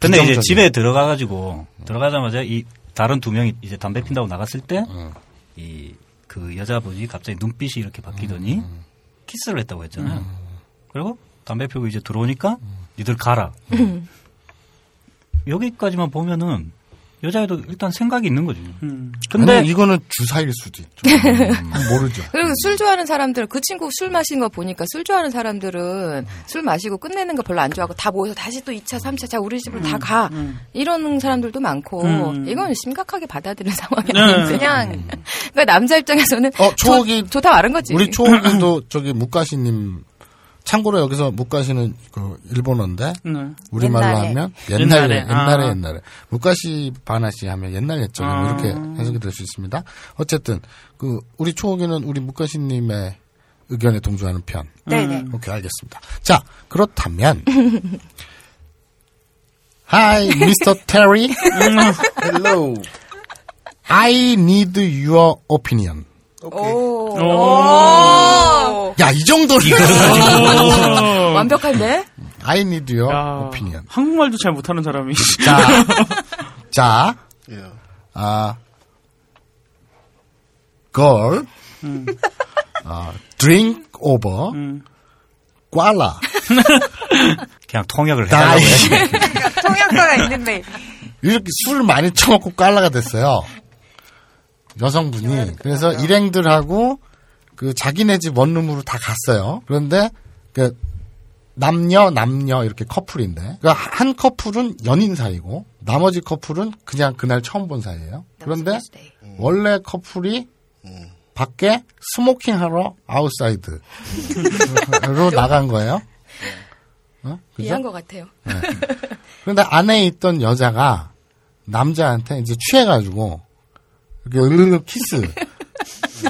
근데 이제 집에 들어가가지고 들어가자마자 이 다른 두 명이 이제 담배 핀다고 나갔을 때 이 그 여자분이 갑자기 눈빛이 이렇게 바뀌더니 키스를 했다고 했잖아요. 그리고 담배 피우고 이제 들어오니까 니들 가라. 여기까지만 보면은 여자애도 일단 생각이 있는 거지. 음. 근데 아니, 이거는 주사일 수도 있죠 음, 모르죠 그리고 술 좋아하는 사람들, 그 친구 술 마신 거 보니까 술 좋아하는 사람들은 술 마시고 끝내는 거 별로 안 좋아하고 다 모여서 다시 또 2차, 3차, 자, 우리 집으로 다 가. 이러는 사람들도 많고, 음. 이건 심각하게 받아들이는 상황이 네. 아닌데. 그냥 그러니까 남자 입장에서는 어, 좋, 좋다 말은 거지. 우리 초옥이도 저기 묵가시님 참고로 여기서 묵가시는 그 일본어인데 네. 우리말로 옛날에. 하면 옛날에 옛날에. 옛날에 아. 옛날에 묵가시 바나시 하면 옛날 옛적에 아. 이렇게 해석이 될 수 있습니다. 어쨌든 그 우리 초옥이는 우리 묵가시님의 의견에 동조하는 편. 네네. 오케이 알겠습니다. 자 그렇다면 Hi, Mr. Terry. Hello. I need your opinion. 오. 야, 이 정도는 완벽한데? I need your 야, opinion. 한국말도 잘 못하는 사람이. 자, 자, Yeah. 아, girl, 아, drink over, 음. 꽈라, 그냥 통역을 해달라고. 통역사가 있는데 이렇게 술을 많이 처먹고 꽈라가 됐어요. 여성분이. 그래서 일행들하고 그 자기네 집 원룸으로 다 갔어요. 그런데 그 남녀 남녀 이렇게 커플인데 그러니까 한 커플은 연인 사이고 나머지 커플은 그냥 그날 처음 본 사이예요. 그런데 원래 커플이 밖에 smoking 하러 outside로 나간 거예요. 어? 그죠? 이해한 것 같아요. 그런데 안에 있던 여자가 남자한테 이제 취해가지고 이렇게 으르르 키스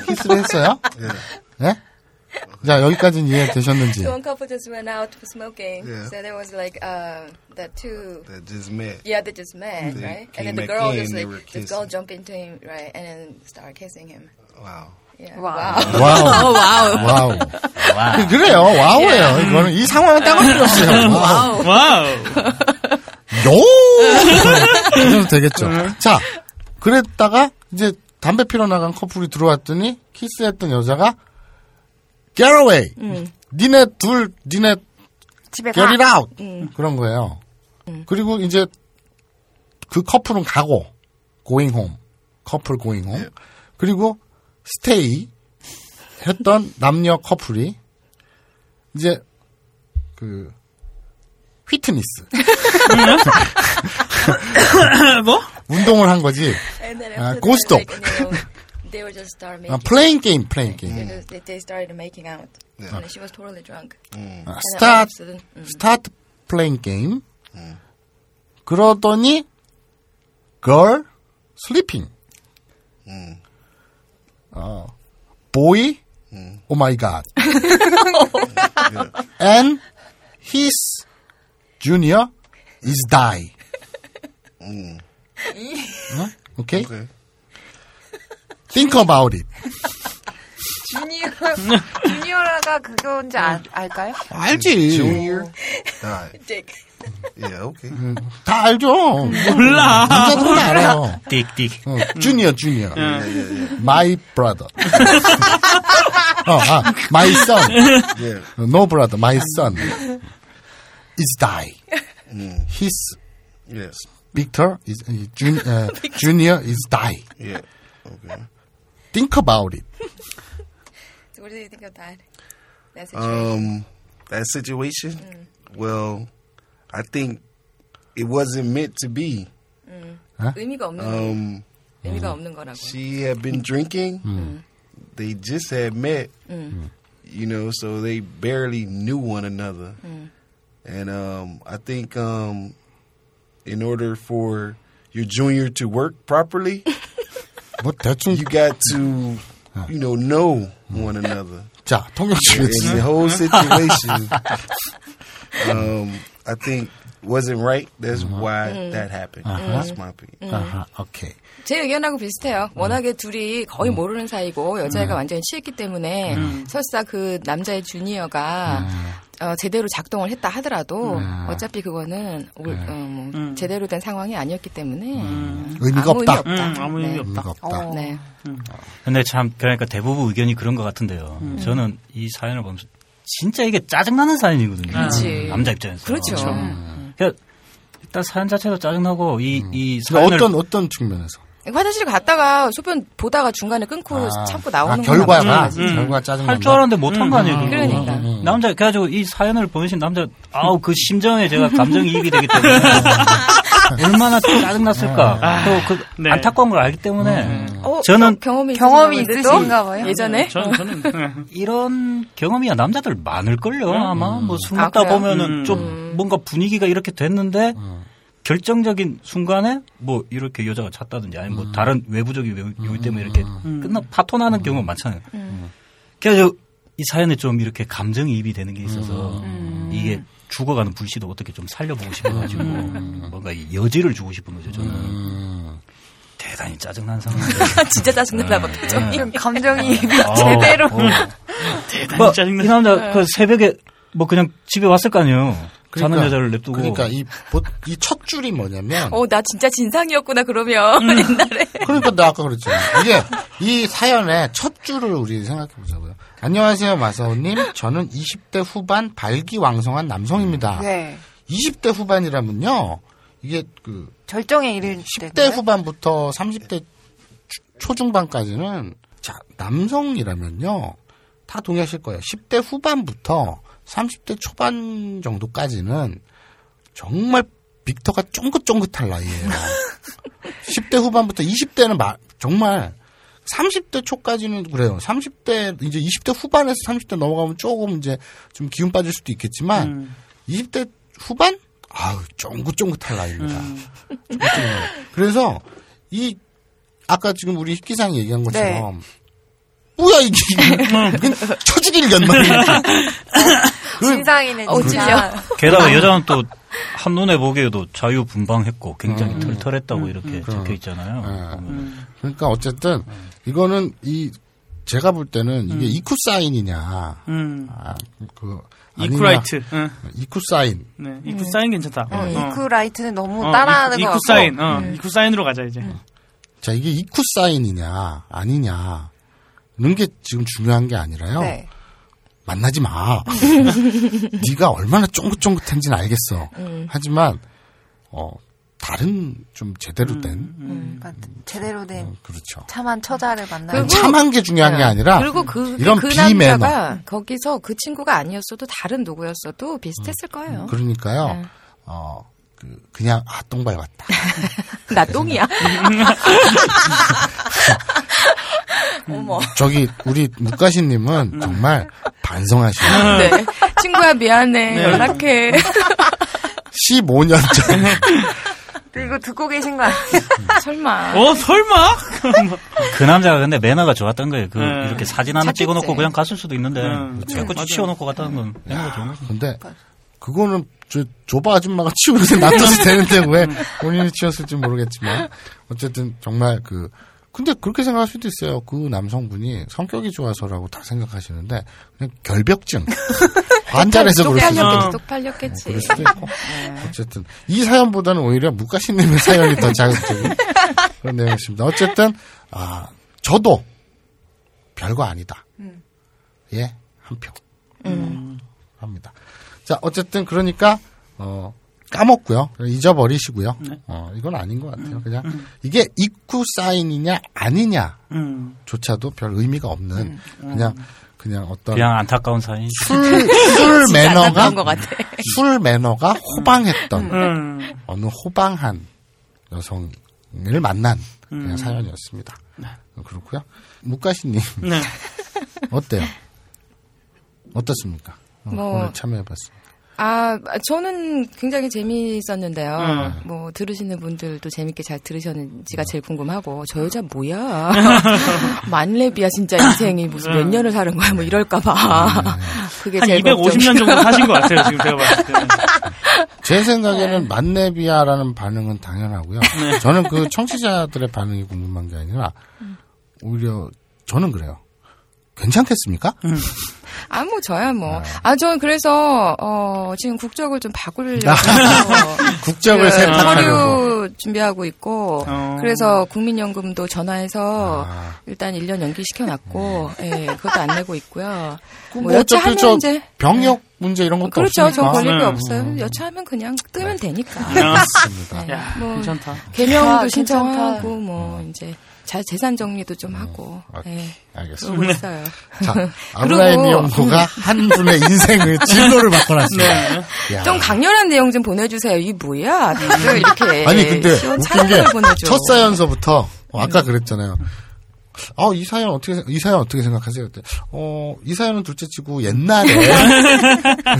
키스를 했어요. 예? 자 여기까지는 이해 되셨는지. So one couple just went out for smoking. Yeah. So there was like uh the two That just met. yeah they just met They right and then the girl in, just like this girl jumped into him right and then started kissing him. Wow. Yeah. Wow. 와우. 와우. 와우. 와. 그- 그래요. 와우예요. 이거는 이 상황은 딱 걸렸어요. 와우. 와우. 요! 이래도 되겠죠. 자, 그랬다가 이제 담배 피러 나간 커플이 들어왔더니 키스했던 여자가 get away. 니네 둘, 니네 집에 get it 가. out. 그런 거예요. 그리고 이제 그 커플은 가고 going home. 커플 going home. 그리고 stay 했던 남녀 커플이 이제 그 휘트니스 뭐? 운동을 한 거지. And then 아, after 고스톱. that, like, you know, they were just start 아, making. 플레잉 게임, 플레잉 They, 게임. just- they, they started making out. And she was totally drunk. 아, And then all of 스타트, a sudden, mm. 스타트 플레잉 게임. 그러더니 girl sleeping. 어, boy, oh my god. and his junior is die. 어? 오케이? Okay. Think about it. 주니어 주니어라가 그건지 알, 알까요? 알지. Dick. Yeah. Okay. 다 알죠. 몰라. 남자들은 다 알아요. 띡띡. 어, 주니어, 주니어. Yeah. Yeah. Yeah. My brother. 어, 아, my son. Yeah. No brother, my son. Is die. His Yeah. Victor is uh, jun, uh, junior is die. Yeah. Okay. Think about it. So what do you think of that? That situation. Um, that situation. Well, I think it wasn't meant to be. 의미가 없는 거. Um, 의미가 없는 거라고. she had been drinking. They just had met, you know, so they barely knew one another. And um, I think um, in order for your junior to work properly, 뭐 대충 you got to, you know, know one another. 자 통역실에 And the whole situation, um, I think wasn't right. That's why that happened. That's my opinion. 아하, 오케이. 제 의견하고 비슷해요. 워낙에 둘이 거의 모르는 사이고 여자애가 완전히 취했기 때문에 설사 그 남자의 주니어가 어, 제대로 작동을 했다 하더라도 어차피 그거는 올- 어, 뭐 제대로 된 상황이 아니었기 때문에 의미가 아무 없다. 의미 없다. 음, 아무 의미 네. 없다. 의미가 없다. 어. 네. 근데 참 그러니까 대부분 의견이 그런 것 같은데요. 저는 이 사연을 보면서 진짜 이게 짜증나는 사연이거든요. 그렇지. 남자 입장에서. 그렇죠. 그러니까 일단 사연 자체도 짜증나고 이, 이 그러니까 사연을 어떤 어떤 측면에서 화장실 갔다가 소변 보다가 중간에 끊고 참고 나오는 아, 건 결과가 마찬가지지. 음. 결과 짜증 할줄 알았는데 못한 거 아니에요. 음. 그러니까. 남자 그래가지고 이 사연을 보내신 남자 아우 그 심정에 제가 감정이입이 되기 때문에 얼마나 짜증났을까. 또그 네. 안타까운 걸 알기 때문에 어, 저는 경험이 경험이 있으신가 봐요. 예전에 저는 저는 음. 이런 경험이야 남자들 많을 걸요 아마 뭐술 아, 먹다 그래요? 보면은 음. 좀 뭔가 분위기가 이렇게 됐는데 결정적인 순간에 뭐 이렇게 여자가 찼다든지 아니면 뭐 다른 외부적인 요- 요인 때문에 이렇게 끝나 파토나는 경우가 많잖아요. 그래서 이 사연에 좀 이렇게 감정이입이 되는 게 있어서 이게 죽어가는 불씨도 어떻게 좀 살려보고 싶어가지고 뭔가 이 여지를 주고 싶은 거죠 저는 음. 대단히 짜증난 상황. 진짜 짜증나나 봐 표정이. 좀 감정이 제대로. 대단히 뭐, 이 짜증나. 남자 그 새벽에 뭐 그냥 집에 왔을 거 아니에요. 자는 여자를 냅두고. 그러니까 이 첫 줄이 뭐냐면 어, 나 진짜 진상이었구나, 그러면. 옛날에. 그러니까 나 아까 그랬잖아. 이게 이 사연의 첫 줄을 우리 생각해 보자고요. 안녕하세요, 마사오님. 저는 20대 후반 발기왕성한 남성입니다. 네. 20대 후반이라면요. 이게 그 절정에 이를 10대 때인가요? 후반부터 30대 초- 초중반까지는 자 남성이라면요 다 동의하실 거예요. 10대 후반부터 30대 초반 정도까지는 정말 빅터가 쫑긋쫑긋할 나이예요. 10대 후반부터 20대는 마- 정말 30대 초까지는 그래요. 30대 이제 20대 후반에서 30대 넘어가면 조금 이제 좀 기운 빠질 수도 있겠지만 음. 20대 후반 아우 쫑긋쫑긋할 나이입니다. 쫑긋쫑긋. 그래서 이 아까 지금 우리 희기상이 얘기한 것처럼 뭐야 이게 이건 쳐죽일 연말이야. 진상이는 어, 진짜. 게다가 여자는 또 한눈에 보기에도 자유분방했고 굉장히 음. 털털했다고 이렇게 적혀 있잖아요. 네. 그러니까 어쨌든 이거는 이 제가 볼 때는 이게 이쿠 사인이냐 음. 아, 그. 이쿠라이트. 응. 이쿠 사인 네. 이쿠 사인 괜찮다. 어, 어. 이쿠라이트는 너무 어, 따라하는 이쿠, 거 이쿠 같고. 사인. 어, 이쿠 사인으로 가자 이제. 자 이게 이쿠 사인이냐 아니냐 게 지금 중요한 게 아니라요. 네. 만나지 마. 네가 얼마나 쫑긋쫑긋한지는 알겠어. 하지만 어 다른 좀 제대로 된 음, 맞- 제대로 된 그렇죠. 참한 처자를 만나요. 그리고- 참한 게 중요한 게 아니라 그리고 그, 이런 그 비매너. 남자가 거기서 그 친구가 아니었어도 다른 누구였어도 비슷했을 거예요. 그러니까요. 네. 어, 그, 그냥, 아, 똥 밟았다. 나 똥이야. 어머. 저기, 우리 묵가시님은 정말 반성하시네요. 네. 친구야, 미안해. 연락해. 15년 전에. 이거 듣고 계신 거 아니에요? 설마. 어 설마? 그 남자가 근데 매너가 좋았던 거예요. 그 네. 이렇게 사진 하나. 찍어놓고 그냥 갔을 수도 있는데 음, 깨끗이 맞아요. 치워놓고 갔다는 건 매너가 좋은 거죠. 근데, 그거는, 저, 조바 아줌마가 치우면서 놔둬도 되는데 왜 본인이 치웠을지 모르겠지만. 어쨌든, 정말 그, 근데 그렇게 생각할 수도 있어요. 그 남성분이 성격이 좋아서라고 다 생각하시는데, 그냥 결벽증. 환자라서 그럴 수 있어요. 쪽팔렸겠지, 어. 쪽팔렸겠지. 그럴 수도 있고. 어쨌든 이 사연보다는 오히려 묵가시님의 사연이 더 자극적인 그런 내용이었습니다. 어쨌든 아 저도 별거 아니다. 예, 한 표. 합니다. 자, 어쨌든 그러니까 어 까먹고요. 잊어버리시고요. 어 이건 아닌 것 같아요. 그냥 이게 입구 사인이냐 아니냐 조차도 음. 별 의미가 없는 그냥 그냥 어떤 그냥 안타까운 사연이 술, 술 매너가. 술 매너가 호방했던 음. 어느 호방한 여성을 만난 그냥 사연이었습니다. 그렇고요. 묵가시님 네. 어때요? 어떻습니까? 어, 뭐- 오늘 참여해봤습니다. 아, 저는 굉장히 재미있었는데요. 음. 뭐, 들으시는 분들도 재밌게 잘 들으셨는지가 제일 궁금하고, 저 여자 뭐야? 만렙이야, 진짜 인생이 무슨 몇 년을 사는 거야, 뭐 이럴까봐. 그게 한 제일 250년 정도 사신 것 같아요, 지금 제가 봤을 때는. 제 네. 생각에는 만렙이야라는 반응은 당연하고요. 네. 저는 그 청취자들의 반응이 궁금한 게 아니라 오히려 저는 그래요. 괜찮겠습니까? 음. 아, 뭐, 저야 뭐. 아, 저는 그래서, 어, 지금 국적을 좀 바꾸려고. 국적을 그 세탁하려고. 서류 준비하고 있고, 어. 그래서 국민연금도 전화해서 아. 일단 1년 연기시켜 놨고, 예, 그것도 안 내고 있고요. 뭐뭐 여차하면 저 이제. 병역 문제 이런 것도 그렇죠. 없으니까. 저 걸릴 게 네. 없어요. 여차하면 그냥 뜨면 되니까. 네, 야, 뭐, 괜찮다. 개명도. 신청하고, 뭐, 이제, 자, 재산 정리도 좀 하고, 아, 예, 알겠습니다. 있어요. 자, 아브라함 연구가 한 분의 인생의 진로를 바꿔놨습니다. 야. 좀 강렬한 내용 좀 보내주세요. 이 뭐야? 다들 이렇게. 아니 근데 웃긴 시원찮은 게걸 보내줘. 첫 사연서부터 어, 아까 그랬잖아요. 어, 이 사연 어떻게, 생- 이 사연 어떻게 생각하세요? 그때, 어, 이 사연은 둘째 치고 옛날에.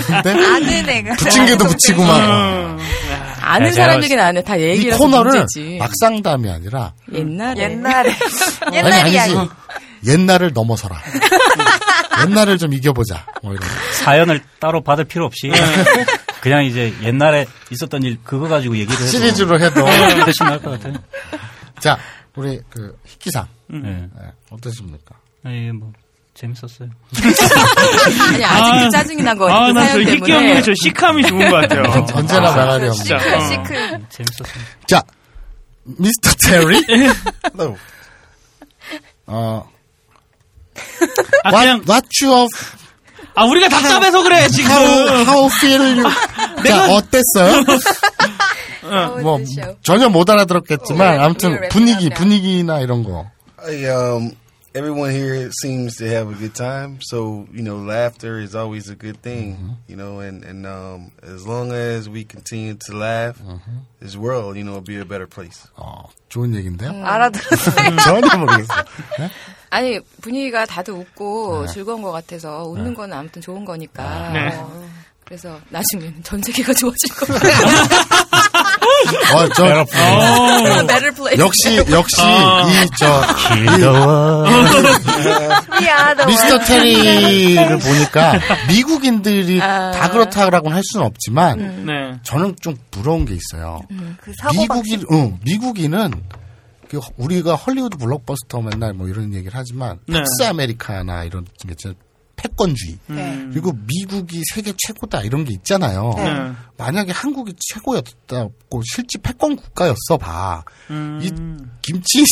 근데 아는 애가. 부침개도 붙이고 막. 어. 아는 네, 사람 제가 얘기는 안 해. 다이 얘기를 코너를 문제지. 막상담이 아니라. 옛날에. 옛날에. 아니, 옛날 아니지. 이야기. 옛날을 넘어서라. 옛날을 좀 이겨보자. 뭐 이런. 사연을 따로 받을 필요 없이 그냥 이제 옛날에 있었던 일 그거 가지고 얘기를 해도 시리즈로 해도. 훨씬 나을 것 같아요. 자, 우리 그 희기상. 네. 네, 어떠십니까? 아니 뭐 재밌었어요. 아니, 아직도 짜증이 난 거. 아, 그 난저 사연 희귀 때문에. 형님의 저 시크함이 좋은 것 같아요. 언제나 없는. 진짜. 어. 시크. 재밌었어요. 자, 미스터 테리. Hello. 어, 아, what, 그냥, what you of, 아, 우리가 답답해서 그래, 지금. how, how feel you. 자, 어땠어요? 뭐, 전혀 못 알아들었겠지만, 어, 아무튼 우리가 분위기, 분위기나 이런 거. I, um, everyone here seems to have a good time. So, you know, laughter is always a good thing, you know, and, and, um, as long as we continue to laugh, this world, you know, will be a better place. 어, 좋은 얘기인데요? 음. 알아들었어요. 전혀 모르겠어요. 네? 아니, 분위기가 다들 웃고 네. 즐거운 것 같아서 웃는 건 아무튼 좋은 거니까. 네. 어, 그래서 나중에는 전 세계가 좋아질 거예요. 어, 저, Better place. 역시, 역시, 어. 이, 저, 미안. 미스터 테리를 보니까 미국인들이 아. 다 그렇다라고는 할 수는 없지만 네. 저는 좀 부러운 게 있어요. 그 사고방식. 미국인, 응, 미국인은 그 우리가 헐리우드 블록버스터 맨날 뭐 이런 얘기를 하지만 네. 팍스 아메리카나 이런 게 패권주의 네. 그리고 미국이 세계 최고다 이런 게 있잖아요. 네. 만약에 한국이 최고였다고 실제 패권 국가였어 봐. 음. 이 김치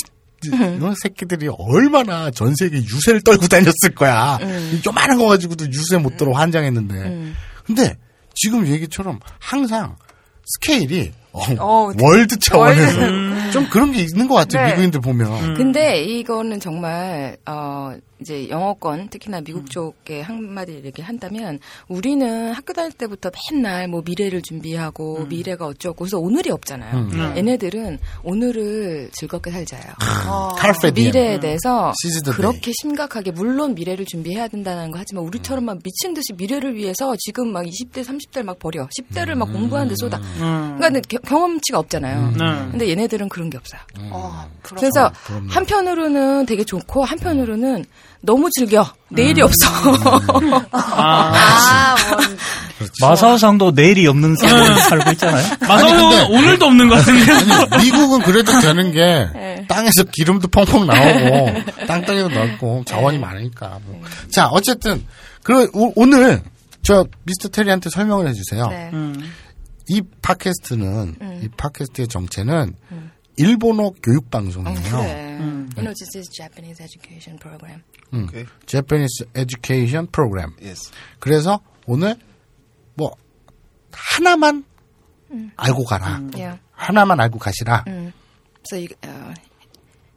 이런 새끼들이 얼마나 전 세계 유세를 떨고 다녔을 거야. 이 요만한 거 가지고도 유세 못 들어 환장했는데. 근데 지금 얘기처럼 항상 스케일이 어, 어, 월드 차원에서 좀 그런 게 있는 것 같아요. 네. 미국인들 보면. 근데 이거는 정말 어 이제 영어권 특히나 음. 미국 쪽에 한마디 얘기한다면 우리는 학교 다닐 때부터 맨날 뭐 미래를 준비하고 음. 미래가 어쩌고 그래서 오늘이 없잖아요. 얘네들은 오늘을 즐겁게 살자요. 어. 미래에 대해서 Seize the 그렇게 심각하게 물론 미래를 준비해야 된다는 거 하지만 우리처럼 막 미친 듯이 미래를 위해서 지금 막 20대 30대를 막 버려 10대를 막 공부하는 데 쏟아 음. 그러니까 경험치가 없잖아요. 네. 근데 얘네들은 그런 게 없어요. 어, 부럽다. 그래서 부럽네요. 한편으로는 되게 좋고 한편으로는 너무 즐겨 내일이 음. 없어. 아, 뭐. 마사오상도 내일이 없는 삶을 살고 있잖아요. 마사오 오늘도 없는 것 같은데. 아니, 미국은 그래도 되는 게 네. 땅에서 기름도 펑펑 나오고 땅덩이도 넓고 자원이 많으니까. 뭐. 자 어쨌든 그 오- 오늘 저 미스터 테리한테 설명을 해주세요. 네. 음. 이 팟캐스트는 이 팟캐스트의 정체는 일본어 교육 방송이에요. 그래. 음. You know, this is Japanese education program. Okay. Japanese Education Program. Yes. 그래서 오늘 뭐 하나만 알고 가라. Yeah. 하나만 알고 가시라. So you, uh,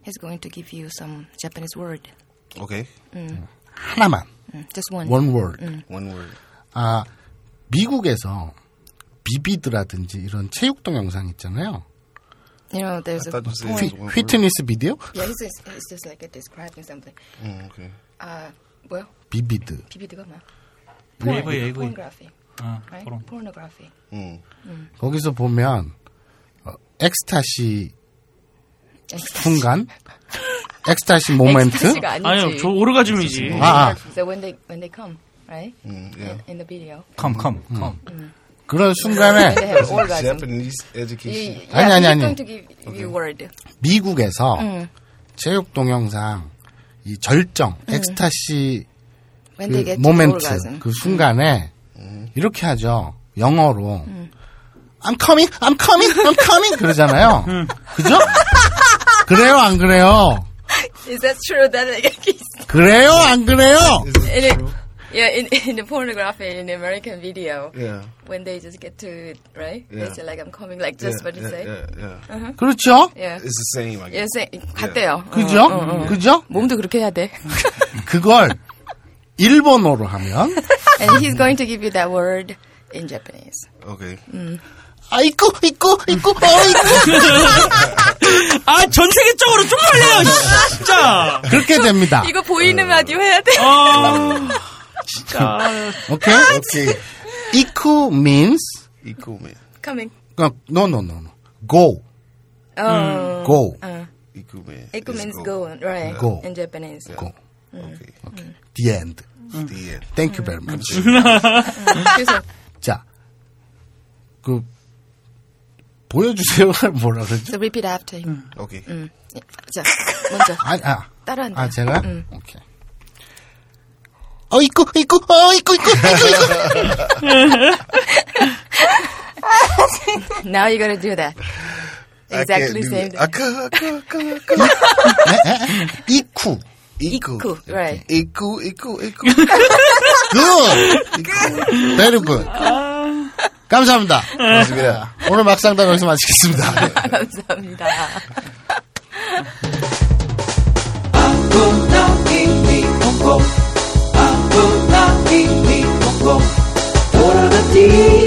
he's going to give you some Japanese word. Okay. 하나만. Mm, Just one. One word. One word. 아, 미국에서 비비드라든지 이런 체육 동 영상 있잖아요. You know, there's a point. 휘트니스 비디오? Yeah, it's just, it's just like describing something. Mm, okay. 아 뭐요? 비비드. 비비드가 뭐야? AV, AV. pornography. 아, right? 그럼. Pornography. Mm. 거기서 보면 어, 엑스타시 순간, 엑스타시 모멘트. 아니요, 저 오르가즘이지. 아, 아. So when they when they come, right? Mm, yeah. In, in the video. come, come, come. 그런 순간에 아니, 아니, 아니. 미국에서 음. 체육 동영상 이 절정, 엑스타시 When they 그 moment. 그 순간에 이렇게 하죠. 영어로 I'm coming, I'm coming, I'm coming 그러잖아요. 그죠? 그래요, 안 그래요? Is that true that they get kissed? 그래요, 안 그래요? Yeah, in, in the pornography in the American video, Yeah. when they just get to it, right? Yeah. They say like I'm coming, like just yeah, what you yeah, say. Yeah, yeah. 그렇죠? Yeah. It's the same, I guess. Yeah, say, 같대요. 그죠? 어, 어, 어. 그죠? 몸도 그렇게 해야 돼. 그걸 일본어로 하면 And he's going to give you that word in Japanese. Okay. 아이쿠, 이쿠, 이쿠, 어이쿠. 아, 전 세계적으로 좀 할래요, 진짜. 그렇게 됩니다. 이거 보이는 라디오 해야 돼. 아, 진짜. 오케이? Okay. 이쿠 means Equal man. Coming. 어, no, no, no, no. go, 어. go, Equal man. Echo It's means go, right? Go. In Japanese. go. Okay. The end. The end. Thank you very much. 그래서 자, 그 보여주세요. 뭐라 그러지? so repeat after him. Okay. 음. 예, 자, 먼저 아, 아, 따라한다. 아 제가 음. 오케이. 어 이쿠 이쿠 어 이쿠 이쿠 이쿠 Now you gotta do that. Exactly same. I could, I could. 이쿠. Equal. Iku, right. Equal, equal, equal. Good. Very good. 감사합니다. 고맙습니다. 오늘 막상담 여기서 마치겠습니다. 감사합니다. 돌아갔 디 fantastic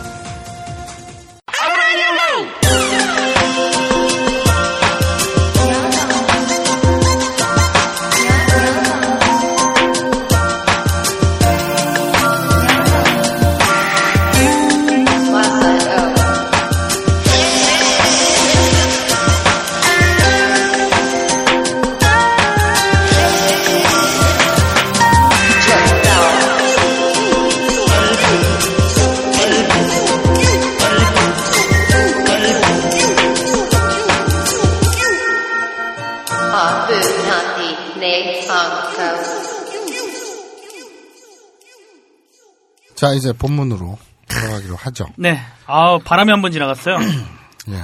자, 이제 본문으로 들어가기로 하죠. 네. 아 바람이 한 번 지나갔어요. 예.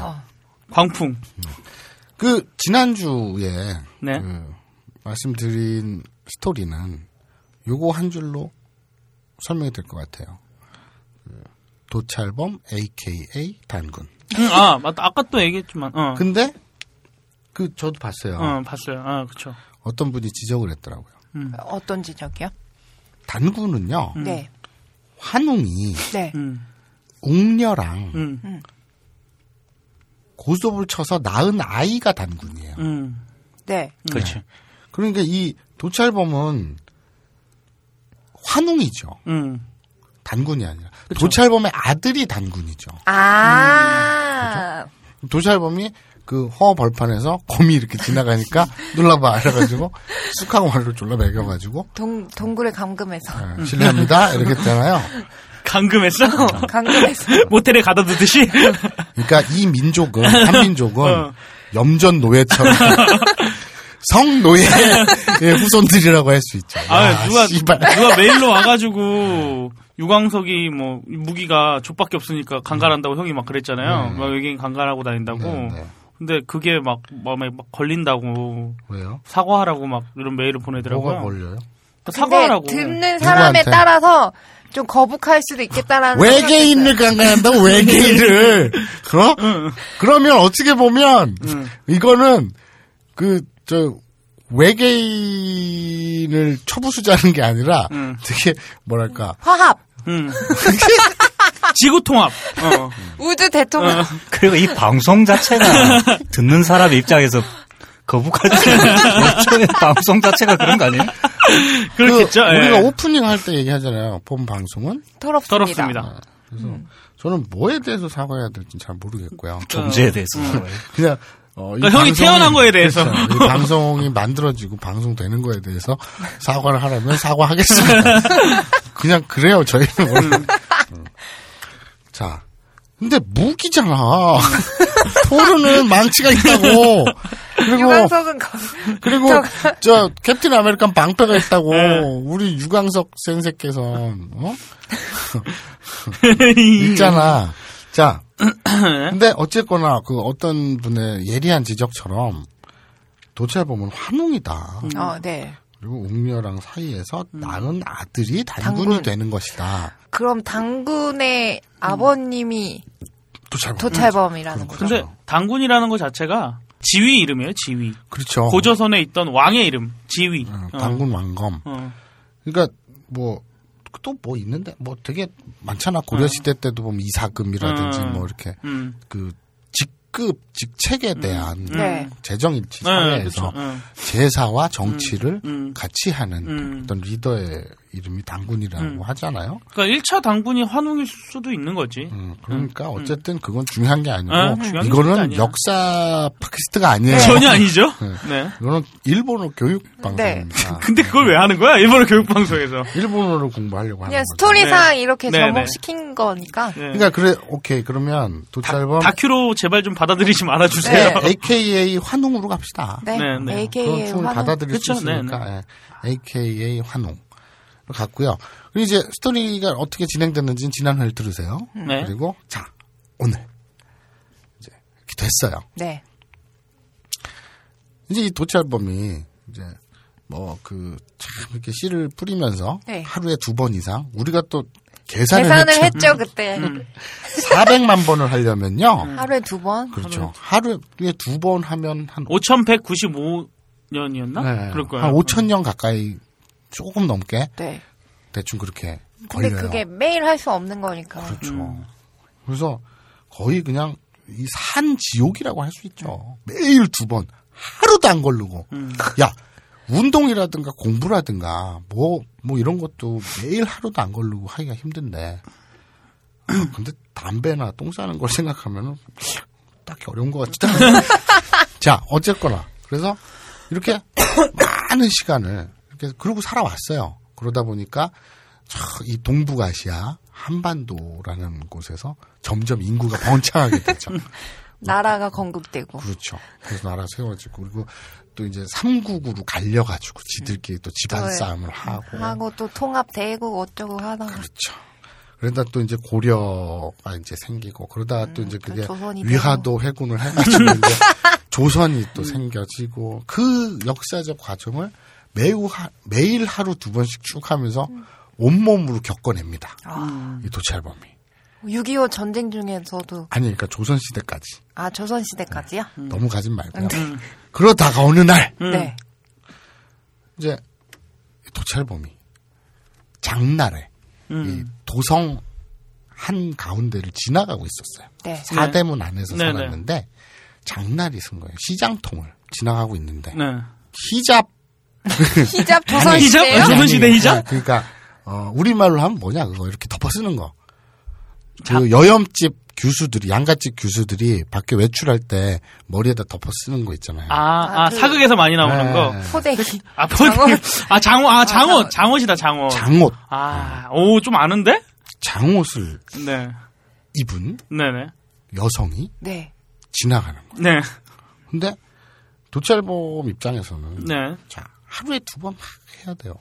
광풍. 그, 지난주에, 네. 그 말씀드린 스토리는 요거 한 줄로 설명이 될 것 같아요. 그 도찰범, AKA 단군. 응, 아 맞다. 아까 또 얘기했지만. 어. 근데, 그, 저도 봤어요. 어 봤어요. 아 그쵸. 어떤 분이 지적을 했더라고요. 어떤 지적이요? 단군은요, 네. 환웅이 네. 음. 옥녀랑 음. 고sob을 쳐서 낳은 아이가 단군이에요. 음. 네. 그렇지. 그러니까 이 도찰범은 환웅이죠. 음. 단군이 아니라. 도찰범의 아들이 단군이죠. 아. 도찰범이 그 허 벌판에서 곰이 이렇게 지나가니까 눌러봐 이래가지고 쑥하고 말로 졸라 매겨가지고 동, 동굴에 감금해서. 예, 실례합니다 이렇게 했잖아요. 감금했어? 감금해서. 모텔에 가둬두듯이? 그러니까 이 민족은 한민족은 어. 염전 노예처럼 성노예의 후손들이라고 할 수 있죠. 아, 야, 누가, 씨발. 누가 메일로 와가지고, 유광석이 뭐, 무기가 족밖에 없으니까 강간한다고 형이 막 그랬잖아요. 네. 막 여기 강간하고 다닌다고. 네, 네. 근데 그게 막 마음에 막 걸린다고. 왜요? 사과하라고 막 이런 메일을 보내더라고요. 뭐가 걸려요? 그 사과하라고. 듣는 사람에 누구한테? 따라서 좀 거북할 수도 있겠다라는. 외계인을 강간한다고 외계인을 그러? 그러면 어떻게 보면 이거는 그 저 외계인을 초부수자는 게 아니라 음. 되게 뭐랄까 화합. 음. 지구 통합. 어. 우주 대통령. 그리고 이 방송 자체가 듣는 사람 입장에서 거북하지. 애초에 방송 자체가 그런 거 아니에요? 그렇겠죠. 그 예. 우리가 오프닝 할 때 얘기하잖아요. 본 방송은 더럽습니다. 더럽습니다. 그래서 저는 뭐에 대해서 사과해야 될지 잘 모르겠고요. 존재에 대해서. 그냥 어, 이 그러니까 형이 방송이- 태어난 거에 대해서. 그렇죠. 이 방송이 만들어지고 방송되는 거에 대해서 사과를 하라면 사과하겠습니다. 그냥 그래요. 저희는 원래. 음. 자, 근데 무기잖아. 토르는 망치가 있다고. 그리고 유광석은 거, 그리고 저 캡틴 아메리칸 방패가 있다고. 우리 유광석 先生께서는 어? 있잖아. 자, 근데 어쨌거나 그 어떤 분의 예리한 지적처럼 도찰범은 환웅이다. 어, 네. 그리고 웅녀랑 사이에서 낳은 아들이 단군이 단군. 되는 것이다. 그럼 당군의 아버님이 도찰범. 도찰범이라는 거죠. 근데 당군이라는 것 자체가 지위 이름이에요, 지위. 그렇죠. 고조선에 있던 왕의 이름, 지위. 어. 당군 왕검. 어. 그러니까 뭐 또뭐 있는데 뭐 되게 많잖아 고려 시대 때도 보면 이사금이라든지 음. 뭐 이렇게 음. 그 직급 직책에 대한 네. 재정일치 네, 사회에서 그쵸. 음. 제사와 정치를 음. 같이 하는 음. 어떤 리더의 이름이 당군이라고 음. 하잖아요. 그러니까 1차 당군이 환웅일 수도 있는 거지. 음, 그러니까 어쨌든 그건 중요한 게 아니고 아, 중요한 게 이거는. 역사 팟캐스트가 아니에요. 전혀 아니죠? 네. 네. 이거는 일본어 교육 방송입니다. 근데 그걸 왜 하는 거야? 일본어 교육 방송에서. 일본어를 공부하려고 하는 거죠. 스토리상 네. 이렇게 네, 접목시킨 거니까. 네. 그러니까 그래 오케이 그러면 도찰범 다큐로 제발 좀 받아들이지 말아 주세요. 네, AKA 환웅으로 갑시다. 네. 네, 네. AKA 환웅. 받아들일 수 그쵸, 네, 있으니까 예. AKA 환웅 갔고요. 그리고 이제 스토리가 어떻게 진행됐는지는 지난 회를 들으세요. 네. 그리고 자 오늘 이제 이렇게 됐어요. 네. 이제 이 도찰범이 이제 뭐 그 참 이렇게 씨를 뿌리면서 네. 하루에 두 번 이상 우리가 또 계산을, 계산을 했죠. 했죠, 그때. 400만 번을 하려면요. 하루에 두 번? 그렇죠. 하루에 두 번 하면 한 5195년이었나? 네, 그럴 거예요. 한 5천 년 가까이 조금 넘게 네. 대충 그렇게 근데 걸려요. 그게 매일 할 수 없는 거니까. 그렇죠. 그래서 거의 그냥 이 산 지옥이라고 할 수 있죠. 매일 두 번 하루도 안 걸르고. 야 운동이라든가 공부라든가 뭐 뭐 이런 것도 매일 하루도 안 걸르고 하기가 힘든데. 근데 담배나 똥 싸는 걸 생각하면은 딱히 어려운 것 같지도 않아요. 자 어쨌거나 그래서 이렇게 많은 시간을 이렇게 그러고 살아왔어요. 그러다 보니까 저이 동북아시아 한반도라는 곳에서 점점 인구가 번창하게 되죠. 나라가 건국되고. 그렇죠. 그래서 나라 세워지고 그리고 또 이제 삼국으로 갈려가지고 지들끼리 또 집안 네. 싸움을 하고 하고 또 통합되고 어쩌고 하다가. 그렇죠. 그러다 또 이제 고려가 이제 생기고 그러다가 또 이제 그게 위화도 회군을 해가지고 이제 조선이 또 생겨지고 그 역사적 과정을 매우 하- 매일 하루 두 번씩 쭉 하면서 온몸으로 겪어냅니다. 아, 이 도찰범이. 6.25 전쟁 중에서도 아니, 그러니까 조선 시대까지 아 조선 시대까지요? 너무 가진 말고요. 음. 그러다가 어느 날 네. 이제 이 도찰범이 장날에 이 도성 한 가운데를 지나가고 있었어요. 네. 사대문 안에서 네네. 살았는데 장날이 쓴 거예요. 시장통을 지나가고 있는데 네. 히잡 히잡 조선 아니, 시대요? 조선 아니, 시대 히잡? 아, 그러니까 어, 우리말로 하면 뭐냐 그거 이렇게 덮어 쓰는 거. 그 여염집 규수들이 양갓집 규수들이 밖에 외출할 때 머리에다 덮어 쓰는 거 있잖아요. 아, 아, 그- 사극에서 많이 나오는 네. 거. 포대기. 아, 장옷. 아, 장옷. 아, 장옷. 장옷이다, 장옷. 장옷 아, 오, 좀 아는데? 장옷을 네. 입은 네네. 여성이 네. 지나가는 거. 네. 근데 도찰범 입장에서는 네. 자 하루에 두 번 막 해야 돼요.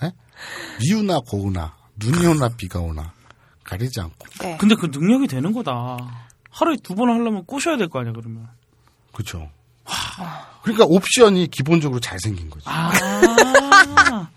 네? 미우나 고우나 눈이 오나 비가 오나 가리지 않고 네. 근데 그 능력이 되는 거다. 하루에 두 번 하려면 꼬셔야 될 거 아니야, 그러면. 그렇죠. 그러니까 옵션이 기본적으로 잘 생긴 거죠. 아.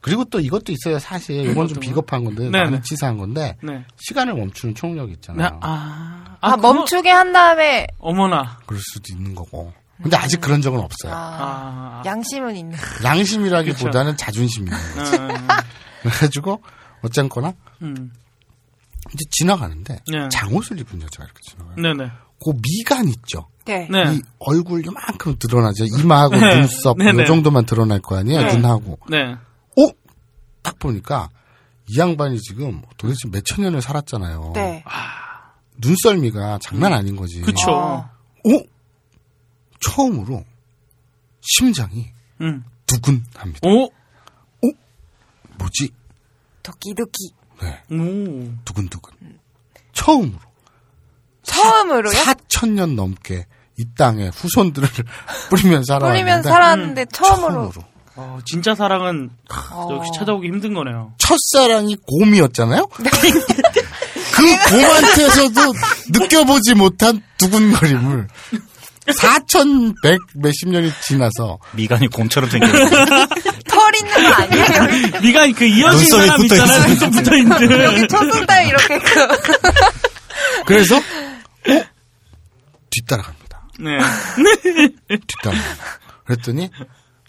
그리고 또 이것도 있어요. 사실 이건 좀 비겁한 건데 네네. 많이 치사한 건데 네. 시간을 멈추는 총력 네. 있잖아요. 아. 아, 그거- 멈추게 한 다음에 어머나. 그럴 수도 있는 거고. 근데 아직 그런 적은 없어요. 아, 아. 양심은 있는. 양심이라기보다는 자존심이 있는 거죠. 음. 그래가지고 어쨌거나 음. 이제 지나가는데 네. 장옷을 입은 여자가 이렇게 지나가요. 네네. 그 미간 있죠. 네. 네. 이 얼굴 요만큼 드러나죠. 이마하고 네. 눈썹 네네. 요 정도만 드러날 거 아니에요. 네. 눈하고. 네. 어? 딱 보니까 이 양반이 지금 도대체 몇천 년을 살았잖아요. 네. 눈썰미가 장난 아닌 거지. 그쵸. 어. 어? 처음으로 심장이 음. 두근합니다. 오. 뭐지? 도끼도끼. 네. 오. 두근두근. 처음으로 처음으로요? 4천 년 넘게 이 땅에 후손들을 뿌리면 살아왔는데 뿌리면 살았는데 처음으로. 처음으로. 어, 진짜 사랑은 어. 역시 찾아오기 힘든 거네요. 첫사랑이 곰이었잖아요? 네. 그 곰한테서도 느껴보지 못한 두근거림을 4,100 몇십 년이 지나서 미간이 곰처럼 생겨. 털 있는 거 아니에요? 미간 그 이어진 사람 있잖아요. 있어요. 눈썹 붙어 있는. 여기 초승달 이렇게 그. 그래서 어? 뒤따라갑니다. 네. 뒤따라갑니다. 그랬더니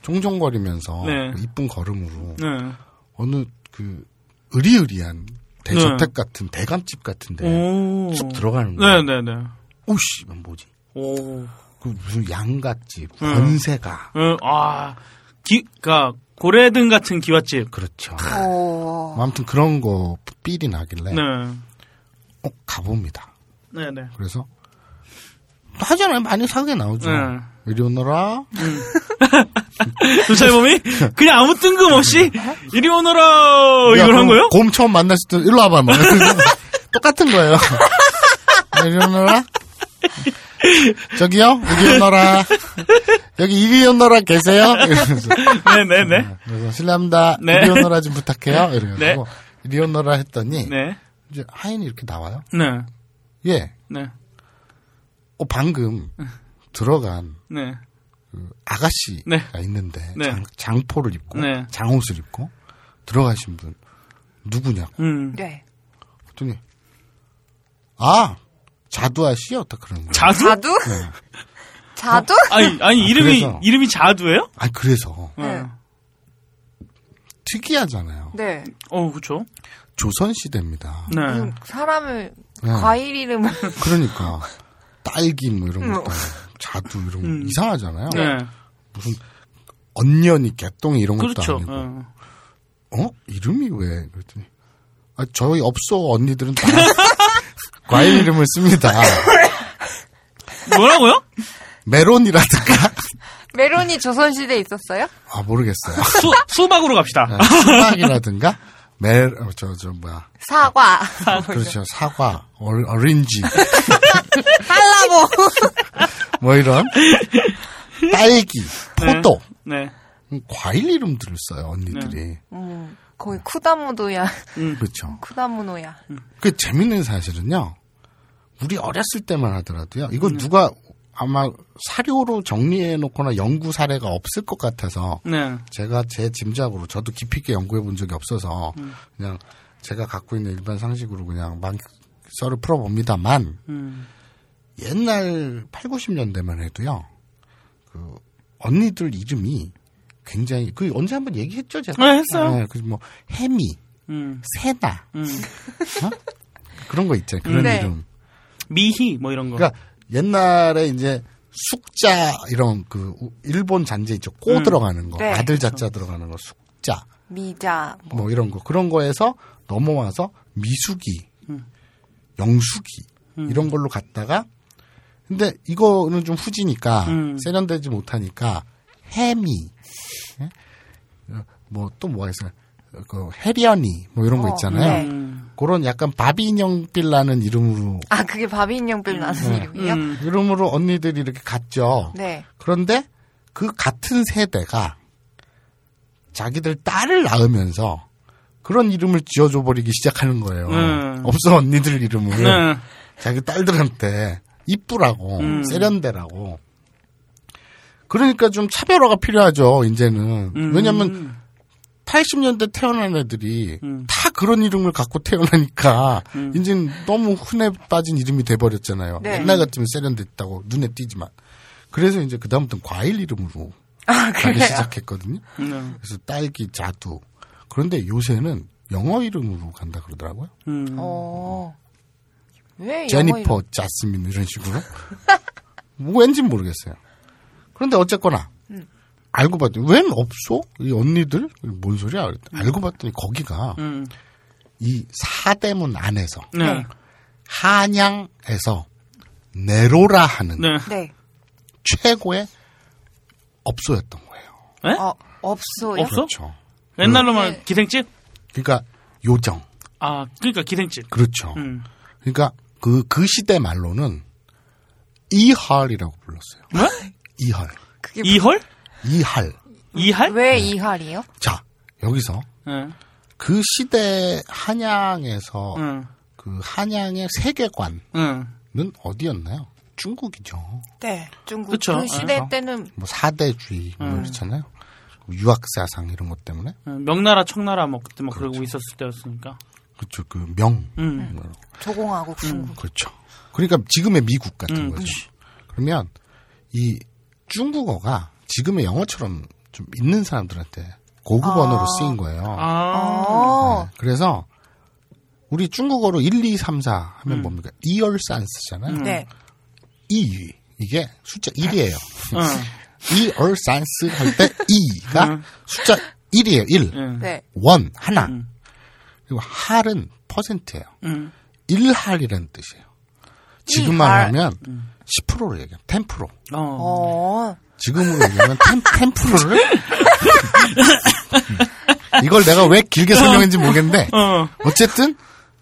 종종거리면서 네. 그 이쁜 걸음으로 네. 어느 그 의리의리한 대저택 네. 같은 대감집 같은데 오. 쑥 들어가는 거예요. 네네네. 오씨, 이건 뭐지? 오. 그 무슨 양갓집, 음. 권세가. 어, 아, 기, 그 고래등 같은 기와집. 그렇죠. 오. 뭐 아무튼 그런 거 삘이 나길래 네. 어, 가봅니다. 네네. 그래서 하잖아요. 많이 사게 나오죠. 네. 이리 오너라. 도찰범이 그냥 아무 뜬금없이 이리 오너라 야, 이걸 한 거예요? 곰 처음 만났을 때 일로 와봐. 뭐. 똑같은 거예요. 이리 오너라. 저기요, 이리 오너라. 여기 이리 오너라 계세요? 이러면서. 네네 네. 그래서 실례합니다. 네. 이리 오너라 좀 부탁해요. 이러고 네. 이리 오너라 했더니 네. 이제 하인이 이렇게 나와요. 네. 예. 네. 어, 방금 들어간 네. 아가씨가 네. 있는데 네. 장, 장포를 입고 네. 장옷을 입고 들어가신 분 누구냐고 음. 네. 그랬더니 아 자두아 씨요? 딱 그러는 거예요. 자두? 자두? 네. 자두? 아니, 아니, 아, 이름이, 그래서. 이름이 자두예요? 아 그래서 네. 특이하잖아요. 네. 어, 그쵸. 조선 시대입니다. 네. 사람을 네. 과일 이름을 그러니까 딸기 뭐 이런 음. 것도 자두 이런 거 음. 이상하잖아요. 네. 무슨 언년이 개똥이 이런 것도 그렇죠. 아니고 어. 어 이름이 왜 그랬더니 아 저희 업소 언니들은 다 과일 이름을 씁니다. 뭐라고요? 메론이라든가 메론이 조선시대에 있었어요? 아 모르겠어요. 수, 수박으로 갑시다. 아, 수박이라든가 메 저 저 뭐야 사과. 그렇죠 사과 어, 어린지 할라보. 뭐 이런 딸기 포도 네. 과일 이름들을 써요 언니들이. 음. 거의 쿠다무도야. 그렇죠. 쿠다무노야. 그 재밌는 사실은요. 우리 어렸을 때만 하더라도요. 이거 누가 아마 사료로 정리해 놓거나 연구 사례가 없을 것 같아서 네. 제가 제 짐작으로 저도 깊이 있게 연구해 본 적이 없어서 음. 그냥 제가 갖고 있는 일반 상식으로 그냥 막 썰을 풀어 봅니다만 음. 옛날 8, 90년대만 해도요. 그 언니들 이름이 굉장히 그 언제 한번 얘기했죠 제가. 네, 했어요. 그뭐 해미, 음. 세나 음. 어? 그런 거 있잖아요. 그런 네. 이름. 미희 뭐 이런 거. 그러니까 옛날에 이제 숙자 이런 그 우- 일본 잔재 있죠. 꼬 음. 들어가는 거, 네. 아들 자자 들어가는 거, 숙자 미자. 뭐 이런 거 그런 거에서 넘어와서 미숙이, 음. 영숙이 음. 이런 걸로 갔다가 근데 이거는 좀 후지니까 음. 세련되지 못하니까 해미, 뭐 또 뭐가 있어요? 그 해련이 뭐 이런 거 어, 있잖아요. 네. 그런 약간 바비 인형 빌라는 이름으로 아, 그게 바비 인형빌 나는 네. 이름이요? 음. 이름으로 언니들이 이렇게 갔죠. 네. 그런데 그 같은 세대가 자기들 딸을 낳으면서 그런 이름을 지어줘 버리기 시작하는 거예요. 음. 없어 언니들 이름을 네. 자기 딸들한테 이쁘라고 음. 세련되라고. 그러니까 좀 차별화가 필요하죠. 이제는 음. 왜냐하면 80년대 태어난 애들이 음. 다 그런 이름을 갖고 태어나니까 음. 이제는 너무 흔해 빠진 이름이 돼버렸잖아요. 네. 옛날 같으면 세련됐다고 눈에 띄지만. 그래서 이제 그 다음부터는 과일 이름으로 아, 가기? 시작했거든요. 네. 그래서 딸기 자두. 그런데 요새는 영어 이름으로 간다 그러더라고요. 음. 어. 왜 제니퍼, 이름? 자스민 이런 식으로. 뭐 왠지 모르겠어요. 그런데 어쨌거나 음. 알고 봤더니 웬 없어? 이 언니들 뭔 소리야? 그랬더니 알고 봤더니 거기가 음. 이 사대문 안에서 네. 한양에서 네로라 하는 네. 네. 최고의 업소였던 거예요. 어, 없어요? 없어? 그렇죠. 옛날로 말 네. 기생집? 그러니까 요정. 아, 그러니까 기생집. 그렇죠. 음. 그러니까 그, 그 시대 말로는 이할이라고 불렀어요. 뭐? 이할. 그게 이헐? 이할. 이할? 왜 이할이요? 자, 여기서 네. 그 시대 한양에서 응. 그 한양의 세계관은 응. 어디였나요? 중국이죠. 네. 중국 그쵸. 그 시대 어. 때는 뭐 사대주의 뭐 음. 이렇잖아요. 유학사상 이런 것 때문에. 응. 명나라, 청나라 뭐 그때 막 그러고 그렇죠. 있었을 때였으니까. 그렇죠. 그 명. 음. 뭐 조공하고 중국. 그렇죠. 그러니까 지금의 미국 같은 음, 거죠. 그러면 이 중국어가 지금의 영어처럼 좀 있는 사람들한테 고급 아. 언어로 쓰인 거예요. 아. 어. 네. 그래서 우리 중국어로 1, 2, 3, 4 하면 음. 뭡니까? 이얼산스잖아요. 음. 네. 이 이게 숫자 1이에요. 응. 이얼산스 할 때 이가 음. 숫자 1이에요. 1. 응. 네. 원 하나. 음. 그리고 할은 퍼센트예요. 응. 1할이라는 뜻이에요. 지금만 일할. 하면 10%로 얘기해요. 10%. 어. 어. 지금으로 얘기하면 10, 10%를? 이걸 내가 왜 길게 설명했는지 모르겠는데 어. 어쨌든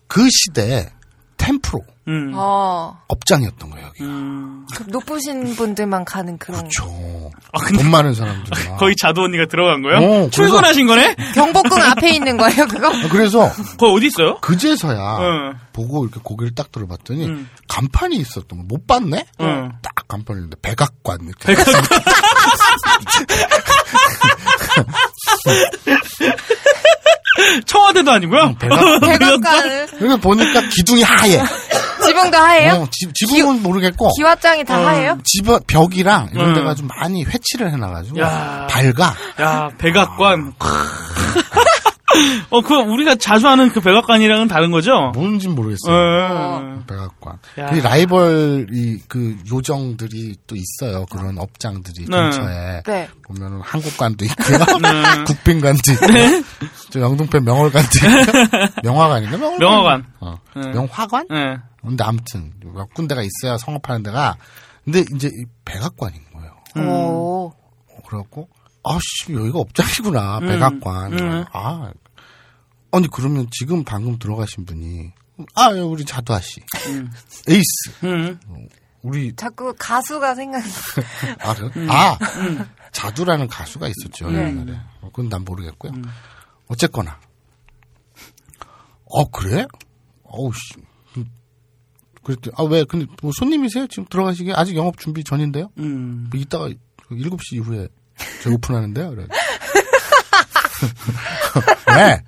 그 시대에 10% 음. 어. 업장이었던 거예요. 여기. 음. 그 높으신 분들만 가는 그런 그렇죠. 아, 근데 돈 많은 사람들이나. 거의 자두 언니가 들어간 거예요? 어, 출근하신 거네? 경복궁 앞에 있는 거예요, 그거? 아, 그래서 그거 어디 있어요? 그제서야 응. 보고 이렇게 고개를 딱 들어봤더니 음. 간판이 있었던 거못 봤네? 응. 딱 간판이 있는데 백악관 이렇게. 청와대도 아니고요? 백악관. 백악관을 그래서 보니까 기둥이 하얘. 지붕도 하예요? 어, 지, 지붕은 모르겠고 기와장이 다 하예요? 집 벽이랑 이런 음. 데가 좀 많이 회치를 해놔가지고 야. 밝아. 야, 백악관. 어, 그, 우리가 자주 하는 그 백악관이랑은 다른 거죠? 뭔진 모르겠어요. 어. 백악관. 야. 그 라이벌이 그 요정들이 또 있어요. 그런 업장들이 네. 근처에 네. 보면은 한국관도 있고요. 네. 국빈관도 있고. 저 영등포 명월관도 있고. 명화관인가? 명월관. 명화관. 어. 네. 명화관? 네. 근데 아무튼 몇 군데가 있어야 성업하는 데가. 근데 이제 이 백악관인 거예요. 음. 오. 그래갖고 아씨 여기가 업장이구나 음. 백악관. 음. 아 아니 그러면 지금 방금 들어가신 분이 아 우리 자두아 씨 음. 에이스 음. 우리 자꾸 가수가 생각나. 아, 그래요? 음. 아 자두라는 가수가 있었죠 네. 옛날에 어, 그건 난 모르겠고요. 어쨌거나 어 그래? 어우 씨. 그랬더니 아왜 근데 뭐 손님이세요? 지금 들어가시게 아직 영업 준비 전인데요? 음. 뭐 이따가 7시 이후에 저 오픈하는데요. 그래. 왜?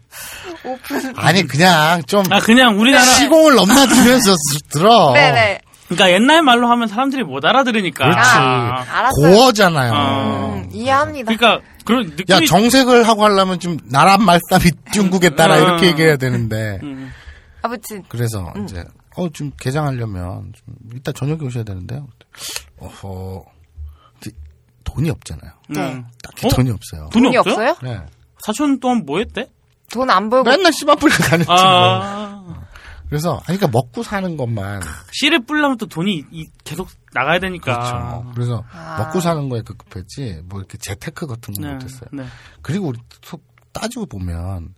오픈. 아니 그냥 좀 아 그냥 우리나라 시공을 넘나들면서 들어. 네네. 그러니까 옛날 말로 하면 사람들이 못 알아들으니까. 그렇지. 아. 알았어요. 고어잖아요. 어. 음, 이해합니다. 그러니까 그런 느낌이 야 정색을 하고 하려면 좀 나란 말싸미 중국에 따라 음. 이렇게 얘기해야 되는데 음. 아무튼 그래서 이제 어좀 개장하려면 좀 이따 저녁에 오셔야 되는데요. 어허 돈이 없잖아요. 네. 딱히 어? 돈이 없어요. 돈이 돈이? 없어요? 네. 사촌 동안 뭐 했대? 돈 안 벌고 맨날 씨발 뿌리고 다녔지 뭐. 아 그래서 아니 그러니까 먹고 사는 것만 씨를 뿌려면 또 돈이 이- 계속 나가야 되니까. 그렇죠. 그래서 아. 먹고 사는 거에 급급했지 뭐 이렇게 재테크 같은 거 네, 못했어요. 네. 그리고 우리 속 따지고 보면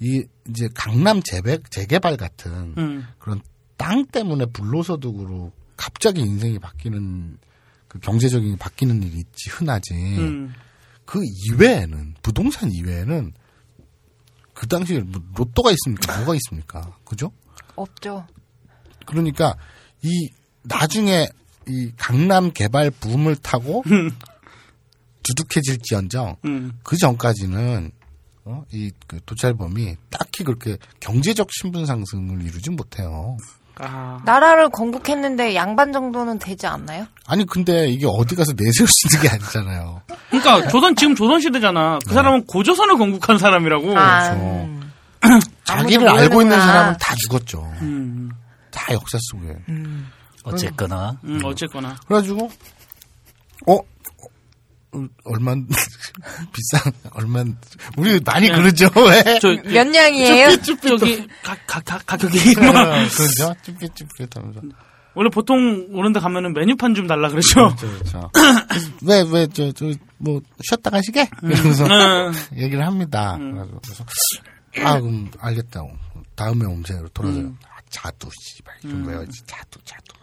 이 이제 강남 재배 재개발 같은 음. 그런 땅 때문에 불로소득으로 갑자기 인생이 바뀌는 그 경제적인 바뀌는 일이 있지 흔하지. 음. 그 이외에는 부동산 이외에는 그 당시에 뭐 로또가 있습니까? 뭐가 있습니까? 그죠? 없죠. 그러니까 이 나중에 이 강남 개발 붐을 타고 두둑해질지언정 음. 그 전까지는 어? 이 그 도찰범이 딱히 그렇게 경제적 신분 상승을 이루진 못해요. 아. 나라를 건국했는데 양반 정도는 되지 않나요? 아니 근데 이게 어디 가서 내세울 수 있는 게 아니잖아요. 그러니까 조선 지금 조선 시대잖아. 그 사람은 고조선을 건국한 사람이라고. 아, 그렇죠. 음. 자기를 알고 있는 모르는구나. 사람은 다 죽었죠. 음. 다 역사 속에. 어쨌거나 음, 어쨌거나. 그래가지고 어, 어, 얼마 비싼 얼마 우리 많이 그러죠 왜? 저몇 냥이에요? 가가 가격이 그렇죠 쭈삣쭈삣 하면서 원래 보통 오는데 가면은 메뉴판 좀 달라 그러죠. 그렇죠. 왜왜 저 저 뭐 쉬었다 가시게 이러면서 음. 얘기를 합니다. 그래서 그래서 아 그럼 알겠다고 다음에 오면서 돌아서 음. 아, 자두 씨발 좀 외워야지 자두 자두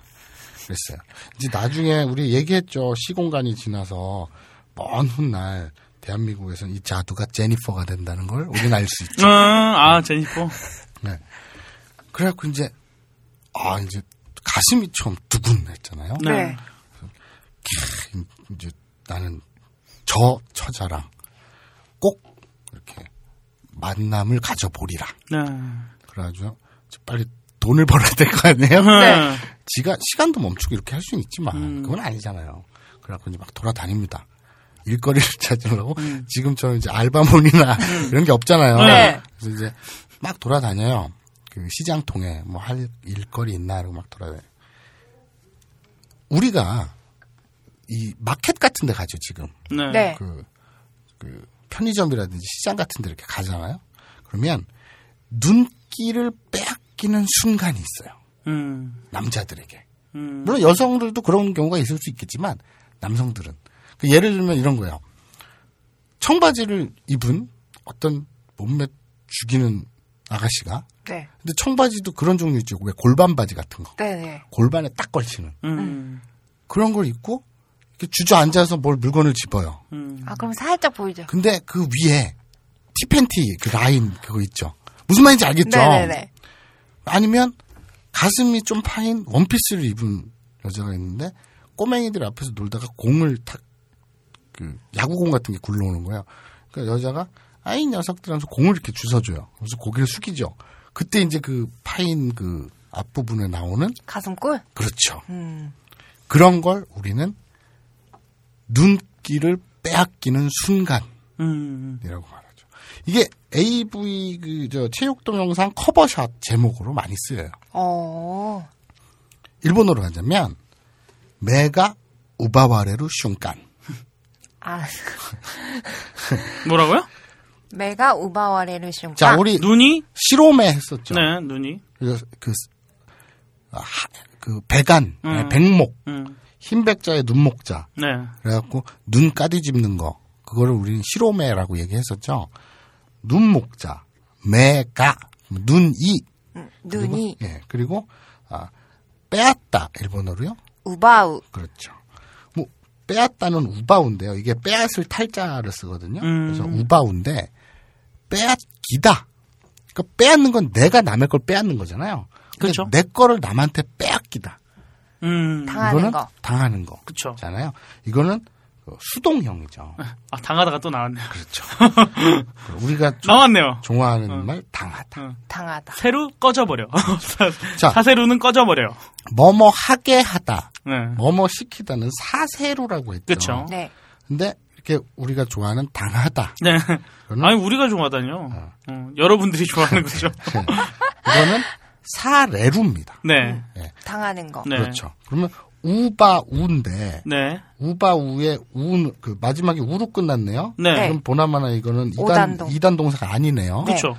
그랬어요. 이제 나중에 우리 얘기했죠 시공간이 지나서 먼 훗날 대한민국에서는 이 자두가 제니퍼가 된다는 걸 우리는 알 수 있죠. 음, 아 제니퍼. 네. 그래갖고 이제 아 이제 가슴이 처음 두근했잖아요. 네. 캬, 이제 나는 저 처자랑 꼭 이렇게 만남을 가져보리라. 네. 그래가지고 빨리 돈을 벌어야 될 거 아니에요? 네. 지가 시간도 멈추고 이렇게 할 수는 있지만 음. 그건 아니잖아요. 그래갖고 이제 막 돌아다닙니다. 일거리를 찾으려고 음. 지금처럼 이제 알바몬이나 이런 게 없잖아요. 네. 그래서 이제 막 돌아다녀요. 그 시장 통에 뭐 할 일거리 있나 하고 막 돌아다녀. 우리가 이 마켓 같은 데 가죠, 지금. 네. 네. 그, 그 편의점이라든지 시장 같은 데 이렇게 가잖아요. 그러면 눈길을 빼앗기는 순간이 있어요. 음. 남자들에게. 음. 물론 여성들도 그런 경우가 있을 수 있겠지만 남성들은 그 예를 들면 이런 거예요. 청바지를 입은 어떤 몸매 죽이는 아가씨가 네. 근데 청바지도 그런 종류 있죠. 왜 골반 바지 같은 거. 네네. 골반에 딱 걸치는 음. 그런 걸 입고 이렇게 주저앉아서 뭘 물건을 집어요. 음. 아, 그럼 살짝 보이죠? 근데 그 위에 티팬티 그 라인 그거 있죠. 무슨 말인지 알겠죠? 네네네. 아니면 가슴이 좀 파인 원피스를 입은 여자가 있는데 꼬맹이들 앞에서 놀다가 공을 탁 그 야구공 같은 게 굴러오는 거예요. 그러니까 여자가 아이 녀석들 하면서 공을 이렇게 주워줘요. 그래서 고개를 숙이죠. 그때 이제 그 파인 그 앞부분에 나오는 가슴골? 그렇죠. 음. 그런 걸 우리는 눈길을 빼앗기는 순간이라고 음. 말하죠. 이게 AV 그저 체육 동영상 커버샷 제목으로 많이 쓰여요. 어. 일본어로 하자면 메가 우바와레루 슌간. 아, 뭐라고요? 메가 우바와레를 슌. 자, 아, 우리 눈이? 시로메 했었죠. 네, 눈이. 그래서 그, 아, 하- 그 백안, 음. 아니, 백목, 음. 흰 백자에 눈목자. 네. 그래갖고 눈 까디 집는 거 그거를 우리는 시로메라고 얘기했었죠. 눈목자, 매가, 눈이, 음, 그리고, 눈이 예 그리고 아, 빼앗다 일본어로요. 우바우. 그렇죠. 뭐 빼앗다는 우바우인데요. 이게 빼앗을 탈자를 쓰거든요. 음. 그래서 우바우인데 빼앗기다 그러니까 빼앗는 건 내가 남의 걸 빼앗는 거잖아요. 그쵸. 내 거를 남한테 빼앗기다. 음. 당하는 이거는 거. 당하는 거. 그쵸. 잖아요. 이거는 그 수동형이죠. 아, 당하다가 또 나왔네요. 그렇죠. 우리가 좀 나왔네요. 좋아하는 어. 말 당하다. 당하다. 세루 꺼져버려. 자. 사세루는 꺼져버려. 뭐뭐 하게 하다. 네. 뭐뭐 시키다는 사세루라고 했죠. 그쵸. 네. 근데 이렇게 우리가 좋아하는 당하다. 네. 아니, 우리가 좋아하다뇨. 어, 여러분들이 좋아하는 거죠. 이거는 される입니다. 네. 당하는 거. 네. 그렇죠. 그러면 奪う인데 네. 奪う의 う는 그 마지막에 う로 끝났네요. 네. 네. 그럼 보나마나 이거는 이단 오단동. 이단 동사가 아니네요. 네. 그쵸.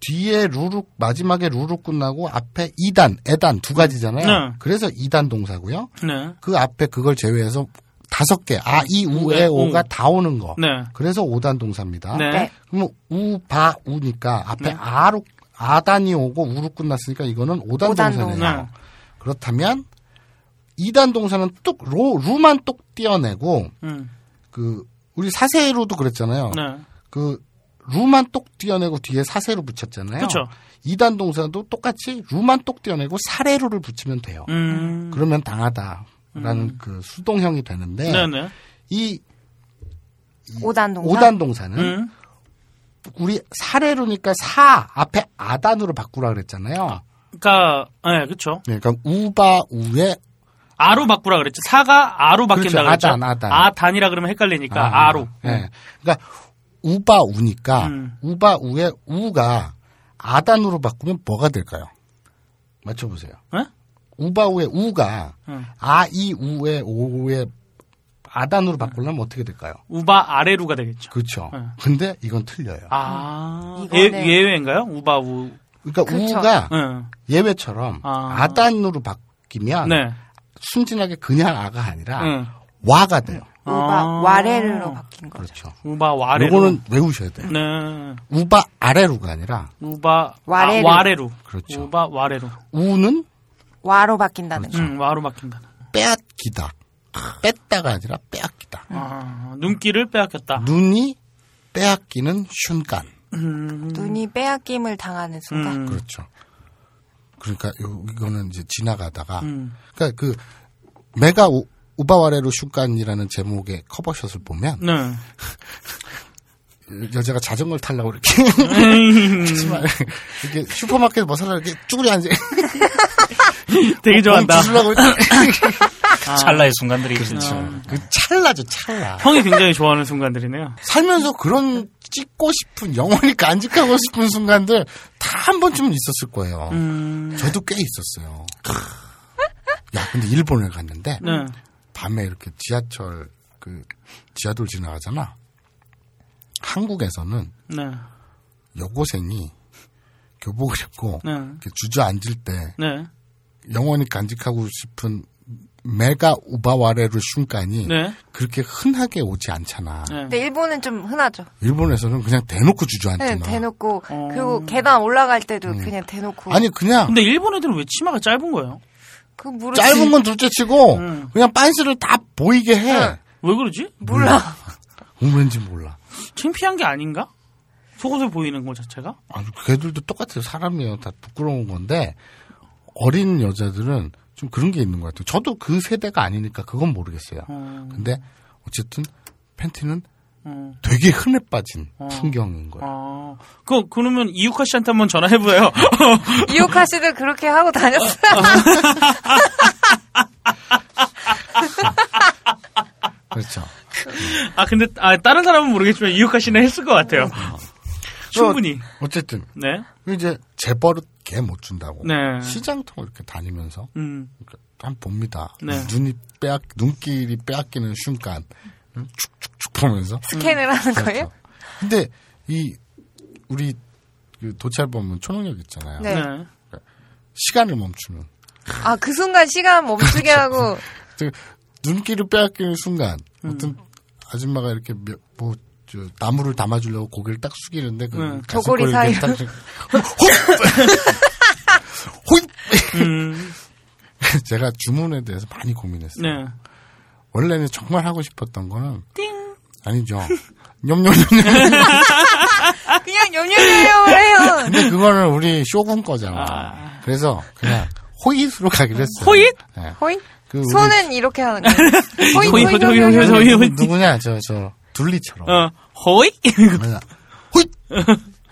뒤에 るる 마지막에 るる 끝나고 앞에 이단, 에단 두 가지잖아요. 네. 그래서 이단 동사고요. 네. 그 앞에 그걸 제외해서 다섯 개, あ, い, う, え, お가 う. 다 오는 거. 네. 그래서 오단 동사입니다. 네. 네. 그러면 う, ば, う니까 앞에 네. あ로, 아단이 오고 우로 끝났으니까 이거는 오단 오단 동사네요. 동사. 네. 그렇다면 이단 동사는 뚝, 로, 루만 똑 띄어내고 음. 그 우리 사세로도 그랬잖아요. 네. 그 루만 똑 띄어내고 뒤에 사세로 붙였잖아요. 그쵸. 이단 동사도 똑같이 루만 똑 띄어내고 사레로를 붙이면 돼요. 음. 그러면 당하다라는 그 수동형이 되는데 네네. 이 오단 동사. 오단 동사는 음. 우리 사레로니까 사 앞에 아단으로 바꾸라 그랬잖아요. 그니까, 네, 그쵸. 네, 그러니까 우바 우에 아로 바꾸라 그랬죠. 사가 아로 바뀐다 그렇죠. 그랬죠. 아단, 아단. 아단이라 그러면 헷갈리니까 아, 로 네. 그러니까 우바 우니까 음. 우바 우에 우가 아단으로 바꾸면 뭐가 될까요? 맞춰보세요. 네? 우바 우에 우가 음. 아이 우에 오에 아단으로 바꾸려면 어떻게 될까요? 우바 아래루가 되겠죠. 그렇죠. 네. 근데 이건 틀려요. 아, 예, 이거는- 예외인가요? うば う. 그러니까 그렇죠. う가 네. 예외처럼 아. 아. 단으로 바뀌면 네. 순진하게 그냥 あ가 아니라 응. わ가 돼요. うば 아. 와레르로 바뀐 거죠. 그렇죠. 우바 われる. 요거는 외우셔야 돼요. 네. うば あれる가 아니라 うば われる. 아, われる. 그렇죠. うば われる. う는 와로 바뀐다는 거. 음, 와로 바뀐다. 빼앗기다. 뺐다가 아니라 빼앗기다. 아, 눈길을 빼앗겼다. 눈이 빼앗기는 순간. 음, 눈이 빼앗김을 당하는 순간. 음, 그렇죠. 그러니까 요- 이거는 이제 지나가다가 음. 그러니까 그 메가 우, 우바와레루 슈간이라는 제목의 커버샷을 보면 네. 여자가 자전거를 타려고 이렇게 음. 하지만 이렇게 슈퍼마켓 뭐 사려 이렇게 쭈그리 앉아 되게 좋아한다. 주려고 찰나의 순간들이 그렇죠. 있죠. 그 찰나죠 찰나. 형이 굉장히 좋아하는 순간들이네요. 살면서 그런 찍고 싶은 영원히 간직하고 싶은 순간들 다 한 번쯤은 있었을 거예요. 음, 저도 꽤 있었어요. 야, 근데 일본을 갔는데 네. 밤에 이렇게 지하철 그 지하도를 지나가잖아. 한국에서는 네. 여고생이 교복을 입고 네. 주저앉을 때 네. 영원히 간직하고 싶은 메가 우바와레루 순간이 네. 그렇게 흔하게 오지 않잖아. 네. 근데 일본은 좀 흔하죠. 일본에서는 그냥 대놓고 네, 주저앉잖아. 대놓고 어. 그리고 계단 올라갈 때도 그냥 대놓고 아니 그냥 근데 일본 애들은 왜 치마가 짧은 거예요? 그 모르지 짧은 건 둘째치고 음. 그냥 빤스를 다 보이게 해. 응. 왜 그러지? 몰라. 음, 왠지 몰라. 창피한 게 아닌가? 속옷을 보이는 것 자체가? 아니, 걔들도 똑같아요. 사람이에요. 다 부끄러운 건데 어린 여자들은 좀 그런 게 있는 것 같아요. 저도 그 세대가 아니니까 그건 모르겠어요. 음. 근데 어쨌든 팬티는 음. 되게 흔해 빠진 어. 풍경인 거예요. 아, 그, 그러면 이유카 씨한테 한번 전화해봐요. 이오카 씨도 그렇게 하고 다녔어요. 그렇죠. 아, 근데, 아, 다른 사람은 모르겠지만 이유카 씨는 했을 것 같아요. 충분히. 어쨌든 네. 이제 재벌은 개 못 준다고 네. 시장통 이렇게 다니면서 음, 한 봅니다. 네. 눈이 빼앗 눈길이 빼앗기는 순간 축축축 보면서 스캔을 하는 거예요? 그렇죠. 근데 이 우리 그 도찰 보면 초능력 있잖아요. 네. 네. 시간을 멈추는 아, 그 순간 시간 멈추게 하고 그 눈길을 빼앗기는 순간 음. 어떤 아줌마가 이렇게 몇- 뭐, 저, 나무를 담아주려고 고개를 딱 숙이는데 그 네. 저고리 가슴골을 사이로. 딱 호잇! 음, 제가 주문에 대해서 많이 고민했어요. 네. 원래는 정말 하고 싶었던 거는 아니죠. 냠냠냠 그냥 염려해요, 해요. 근데 그거는 우리 쇼군 거잖아. 그래서 그냥 호잇으로 가기로 했어요. 호잇? 네. 호잇? 그 손은 이렇게 하는 거예요. 호잇, 호잇, 호잇, 호잇. 누구냐 저 저 둘리처럼. 어, 호이? 호잇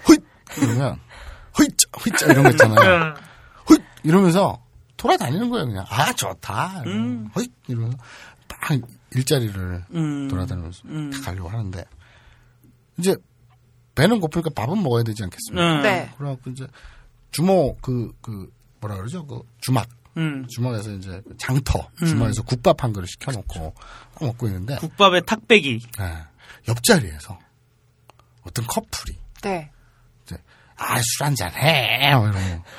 호잇 이러면 호잇 호잇 이런 거 있잖아요. 호잇 이러면서 돌아다니는 거예요 그냥 아 좋다 음. 호잇 이러면서 딱 일자리를 음. 돌아다니면서 음. 다 가려고 하는데 이제 배는 고프니까 밥은 먹어야 되지 않겠습니까? 음. 네. 그래갖고 이제 주모 그 그 뭐라 그러죠 그 주막 음. 주막에서 이제 그 장터 주막에서 국밥 한 그릇 시켜놓고 딱 먹고 있는데 국밥에 탁배기. 예, 옆자리에서 어떤 커플이 네. 아 술 한잔 해. 이러고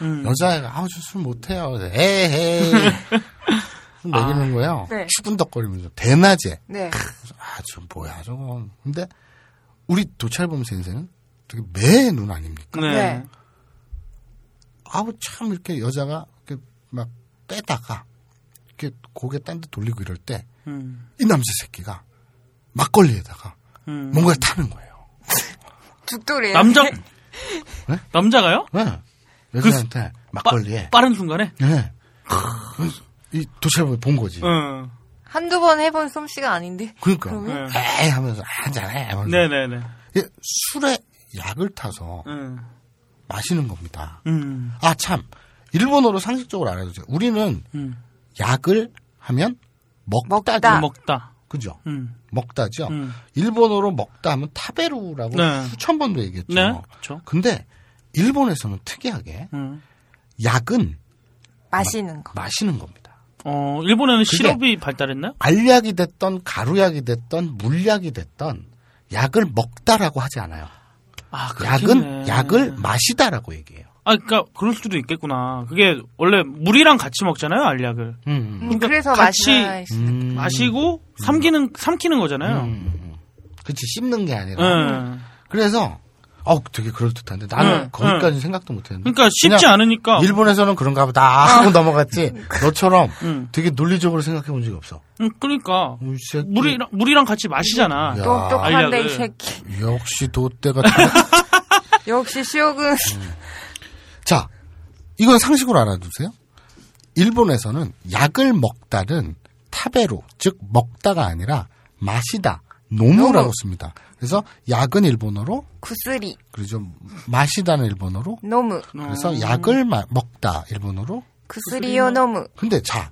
음. 여자애가 아우 저술 못해요. 에헤이 술 먹이는 거예요. 네. 추분덕거리면서 대낮에 네. 아 저 뭐야 저건. 근데 우리 도찰범先生은 되게 매눈 아닙니까? 네. 네. 아우 참 이렇게 여자가 이렇게 막 빼다가 이렇게 고개 딴 데 돌리고 이럴 때이 음. 남자 새끼가 막걸리에다가 음. 뭔가를 타는 거예요. 죽돌이에요. 남자, 네? 남자가요? 네. 여자한테 막걸리에 빠 른 순간에? 네. 그래서 이 도찰범이 본 거지. 어. 한두 번 해본 솜씨가 아닌데. 그러니까 그러면? 에이 하면서 한잔해 하면서 네네네. 이게 술에 약을 타서 음. 마시는 겁니다. 음. 아 참 일본어로 상식적으로 알아두세요. 우리는 음. 약을 하면 먹다죠. 먹다. 먹다. 그죠? 음. 먹다죠. 음. 일본어로 먹다 하면 타베루라고 네. 수천 번도 얘기했죠. 네. 그렇죠. 근데 일본에서는 특이하게 음. 약은 마시는 거. 마시는 겁니다. 어, 일본에는 시럽이 발달했나요? 알약이 됐던 가루약이 됐던 물약이 됐던 약을 먹다라고 하지 않아요. 아, 약은. 약을 마시다라고 얘기해요. 아, 그러니까 그럴 수도 있겠구나. 그게 원래 물이랑 같이 먹잖아요, 알약을. 음, 음, 그러니까 그래서 같이 음. 마시고 삼키는 삼키는 거잖아요. 음. 그치 씹는 게 아니라. 예. 그래서 어 되게 그럴 듯한데 나는 응, 거기까지 응. 생각도 못했는데. 그러니까 쉽지 않으니까. 일본에서는 그런가 보다 하고 넘어갔지. 너처럼 응. 되게 논리적으로 생각해 본 적이 없어. 음, 그러니까. 물이랑 물이랑 같이 마시잖아. 야. 똑똑한데. 이 새끼. 역시 돛대가 역시 시옥은 자, 이건 상식으로 알아두세요. 일본에서는 약을 먹다는 타베로, 즉 먹다가 아니라 마시다, 노무라고 노무. 씁니다. 그래서 약은 일본어로, 구스리, 그리고 마시다는 일본어로, 노무, 그래서 약을 마- 먹다 일본어로. 구스리요 노무. 근데 자,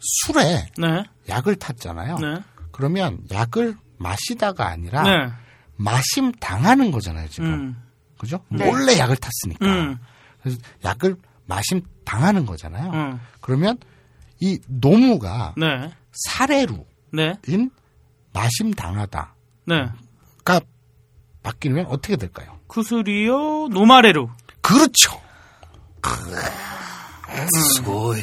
술에 네. 약을 탔잖아요. 네. 그러면 약을 마시다가 아니라 네. 마심 당하는 거잖아요, 지금. 음. 그죠? 네. 몰래 약을 탔으니까. 음. 그래서 약을 마심 당하는 거잖아요. 음. 그러면 이 노무가 네. 사례루인 네. 마심 당하다가 네. 바뀌면 어떻게 될까요? 쿠스리요 노마레루. 그렇죠. 스고이.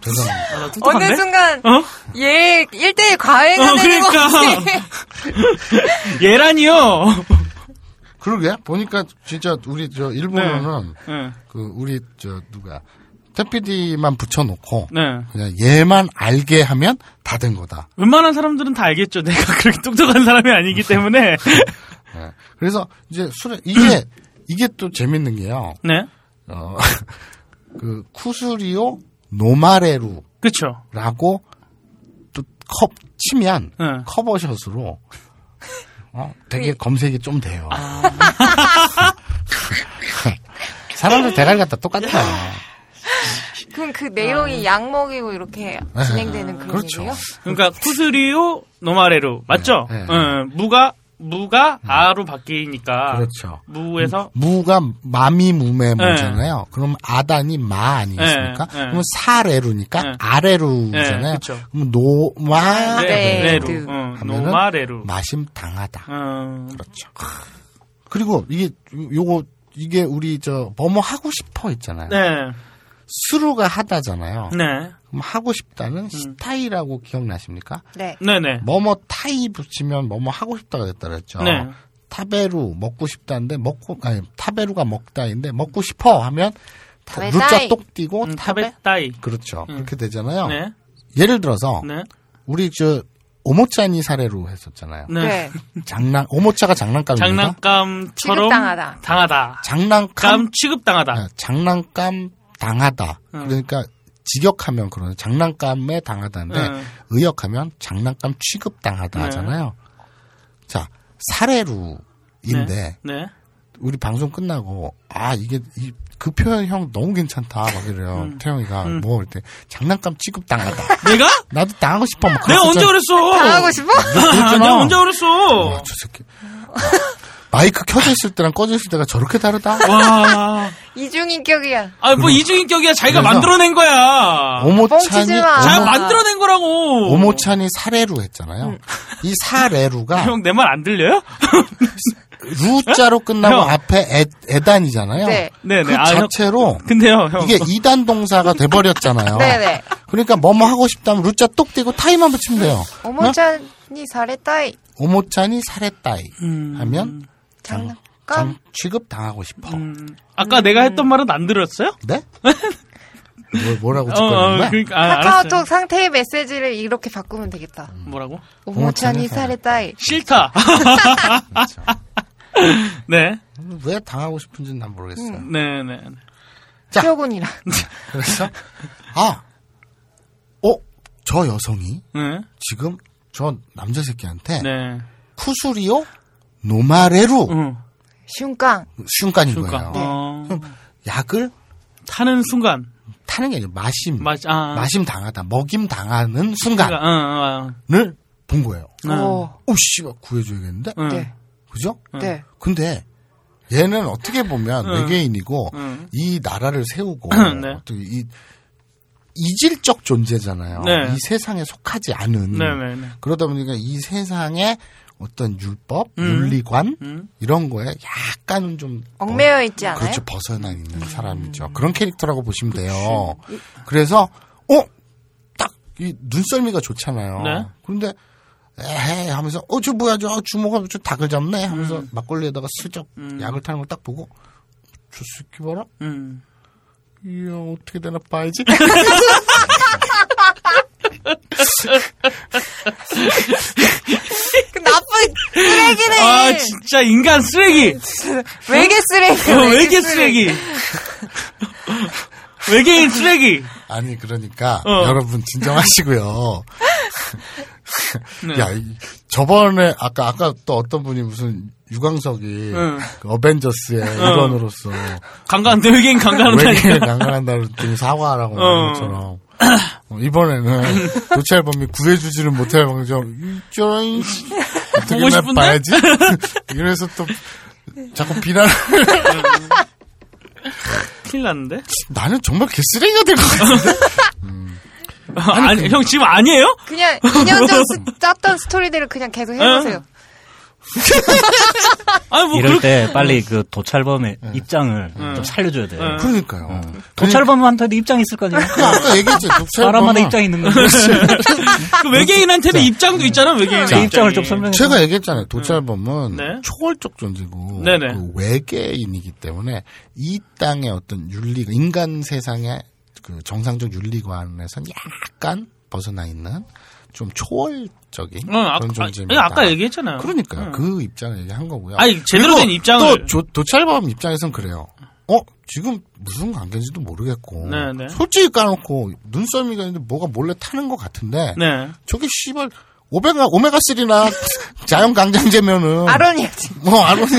죄송합니다. 아, 나 어느? 순간 어? 얘 1대1 과외가 어, 되는 것 그러니까. 얘라니요. 그러게 보니까 진짜 우리 저 일본어는 네. 그 우리 저 누가 태피디만 붙여놓고 네. 그냥 얘만 알게 하면 다 된 거다. 웬만한 사람들은 다 알겠죠. 내가 그렇게 똑똑한 사람이 아니기 때문에. 네. 그래서 이제 술에 이게 이게 또 재밌는 게요. 네. 어, 그 쿠스리오 노마레루라고 그쵸. 또컵 치면 네. 커버샷으로 어, 되게 검색이 좀 돼요. 아. 사람들 대가리 같다 똑같아. 그럼 그 내용이 약 먹이고 이렇게 진행되는 그런 그렇죠. 그러니까 薬を 飲まれる. 맞죠? 네, 네. 어, む가 む가 あ로 바뀌니까. 그렇죠. む에서 무 가 마미 무메모잖아요. 그럼 아단이 ま 아니겠습니까? 네, 네. 그러면 される니까 네. あれる잖아요. 네, 그쵸. 그럼 飲まれる 네. 어, 하면은 飲まれる. 마심 당하다. 어, 그렇죠. 그리고 이게 요거 이게 우리 저 뭐뭐 하고 싶어 있잖아요. 네. する가 하다잖아요. 네. 그럼 하고 싶다는 음. したい라고 기억나십니까? 네. 네네. 뭐뭐 たい 붙이면 뭐뭐 하고 싶다가 됐다 그랬죠. 네. 食べる 먹고 싶다인데 먹고 아니 食べる가 먹다인데 먹고 싶어 하면 る자. 똑 떼고 음, 食べ たい. 그렇죠. 음. 그렇게 되잖아요. 네. 예를 들어서 네. 우리 저 오모짜니 사례로 했었잖아요. 네. 네. 장난 오모차가 장난감입니다. 장난감처럼 취급당하다. 당하다. 장난감 감 취급당하다. 아, 장난감 당하다. 음. 그러니까 직역하면 그러네. 장난감에 당하다인데 음. 의역하면 장난감 취급 당하다 네. 하잖아요. 자 사례루인데 네. 우리 방송 끝나고 아 이게 이, 그 표현 형 너무 괜찮다 막 이래요. 음. 태영이가 음. 뭐 이럴 때 장난감 취급 당하다. 내가? 나도 당하고 싶어. 막 내가 언제 그랬어? 당하고 싶어? 내가 언제 그랬어? 와, 저 새끼. 마이크 켜져 있을 때랑 꺼져 있을 때가 저렇게 다르다. 와. 이중인격이야. 아, 뭐 이중인격이야. 자기가 만들어낸 거야. 오모찬이 오모, 만들어낸 거라고. 오모찬이 사례루 했잖아요. 이 사례루가 형, 내 말 안 들려요? 루자로 끝나고 형. 앞에 애, 애단이잖아요. 네. 네네. 그 아, 형. 자체로 근데요, 형. 이게 이단 동사가 돼버렸잖아요. 네네. 그러니까 뭐뭐 하고 싶다면 루자 똑 떼고 타이만 붙이면 돼요. 오모찬이 잘했다이. 오모찬이 사례따이 음. 하면 장난감. 장 취급 당하고 싶어. 음. 아까 내가 했던 말은 안 들었어요? 네? 뭐, 뭐라고 어, 짓거리는 어, 거야? 그러니까, 아, 카카오톡 알았어요. 상태의 메시지를 이렇게 바꾸면 되겠다. 뭐라고? 오모찬이 잘했다이. 싫다. 네. 왜 당하고 싶은지는 난 모르겠어요. 네, 네. 자. 표곤이라. 그래서 아, 어, 저 여성이 네. 지금 저 남자 새끼한테 네. 푸수리오 노마레루 응. 슌간인 그러니까. 거예요. 어, 그럼 약을 타는 순간. 타는 게 아니라 마심, 맞, 아. 마심 당하다, 먹임 당하는 순간. 순간을 어, 어, 본 거예요. 어. 오. 오 씨발 구해줘야겠는데, 응. 네. 그죠? 네. 근데 얘는 어떻게 보면 응. 외계인이고 응. 이 나라를 세우고 네. 어떻게 이 이질적 존재잖아요. 네. 이 세상에 속하지 않은 네, 네, 네. 그러다 보니까 이 세상의 어떤 율법, 음. 윤리관 음. 이런 거에 약간은 좀 얽매여 있지 않아요? 그렇죠 벗어나 있는 사람이죠. 그런 캐릭터라고 보시면 돼요. 그래서 어 딱 이 눈썰미가 좋잖아요. 네. 그런데 에헤 하면서 어 저 뭐야 저 주먹하면 저 닭을 잡네 하면서 막걸리에다가 슬쩍 음. 약을 타는 걸 딱 보고 저 새끼 봐라 음. 이야 어떻게 되나 봐야지. 그 나쁜 쓰레기네. 아, 진짜 인간 쓰레기! 외계 쓰레기. 어, 외계 쓰레기! 외계인 쓰레기! 아니 그러니까 어. 여러분 진정하시고요. 네. 야 이- 저번에 아까 아까 또 어떤 분이 무슨 유광석이 응. 그 어벤져스의 일원으로서 강간, 외계인 강간한다니까. 외계에 강간한다는 등 사과하라고 어. 하는 것처럼 어, 이번에는 도찰범이 구해주지를 못할 방정 저런 어떻게 보고 나 싶은데? 봐야지 이래서 또 자꾸 비난 큰일 났는데? 나는 정말 개쓰레기가 될 것 같은데 아니, 형 지금 아니에요? 그냥 2년 전 스- 짰던 스토리들을 그냥 계속 해보세요. 아니, 뭐, 이럴 그렇게. 때 빨리 그 도찰범의 입장을 응. 좀 살려줘야 돼. 응. 그러니까요 도찰범한테도 입장이 있을 거 아니야. 아까 얘기했지 도찰범은 사람마다 입장이 있는 건데. 그 외계인한테도 입장도 있잖아, 외계인. 제 입장을 좀 설명해. 제가 얘기했잖아요. 도찰범은 네. 초월적 존재고. 그 외계인이기 때문에 이 땅의 어떤 윤리, 인간 세상의 그 정상적 윤리관에선 약간 벗어나 있는 좀 초월 적인 어, 아까, 그런 아, 존재입니다. 아 까 얘기했잖아요. 그러니까요. 응. 그 입장을 얘기한 거고요. 아니, 제대로 된 입장을. 또 조- 도찰범 입장에선 그래요. 어 지금 무슨 관계인지도 모르겠고 네, 네. 솔직히 까놓고 눈썰미가 있는데 뭐가 몰래 타는 것 같은데 네. 저게 씨발 오메가 오메가 3나 자연 강장제면은 아론이야지. 뭐 아론이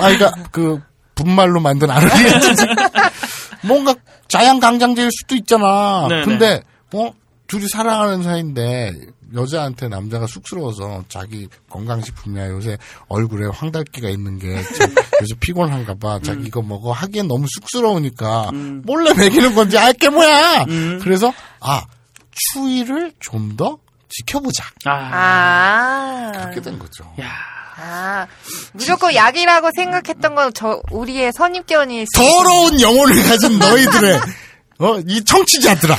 아이가 그 분말로 만든 아론이야지 뭔가 자연 강장제일 수도 있잖아. 네네. 근데 뭐 둘이 사랑하는 사이인데 여자한테 남자가 쑥스러워서 자기 건강식품이야 요새 얼굴에 황달기가 있는 게좀 요즘 피곤한가 봐. 자기 이거 먹어 하기엔 너무 쑥스러우니까 몰래 먹이는 건지 알게 뭐야. 그래서 아 추위를 좀 더 지켜보자. 아. 아. 그렇게 된 거죠. 야. 아. 무조건 약이라고 생각했던 건 저, 우리의 선입견일 수 더러운 영혼을 가진 너희들의 어, 이 청취자들아.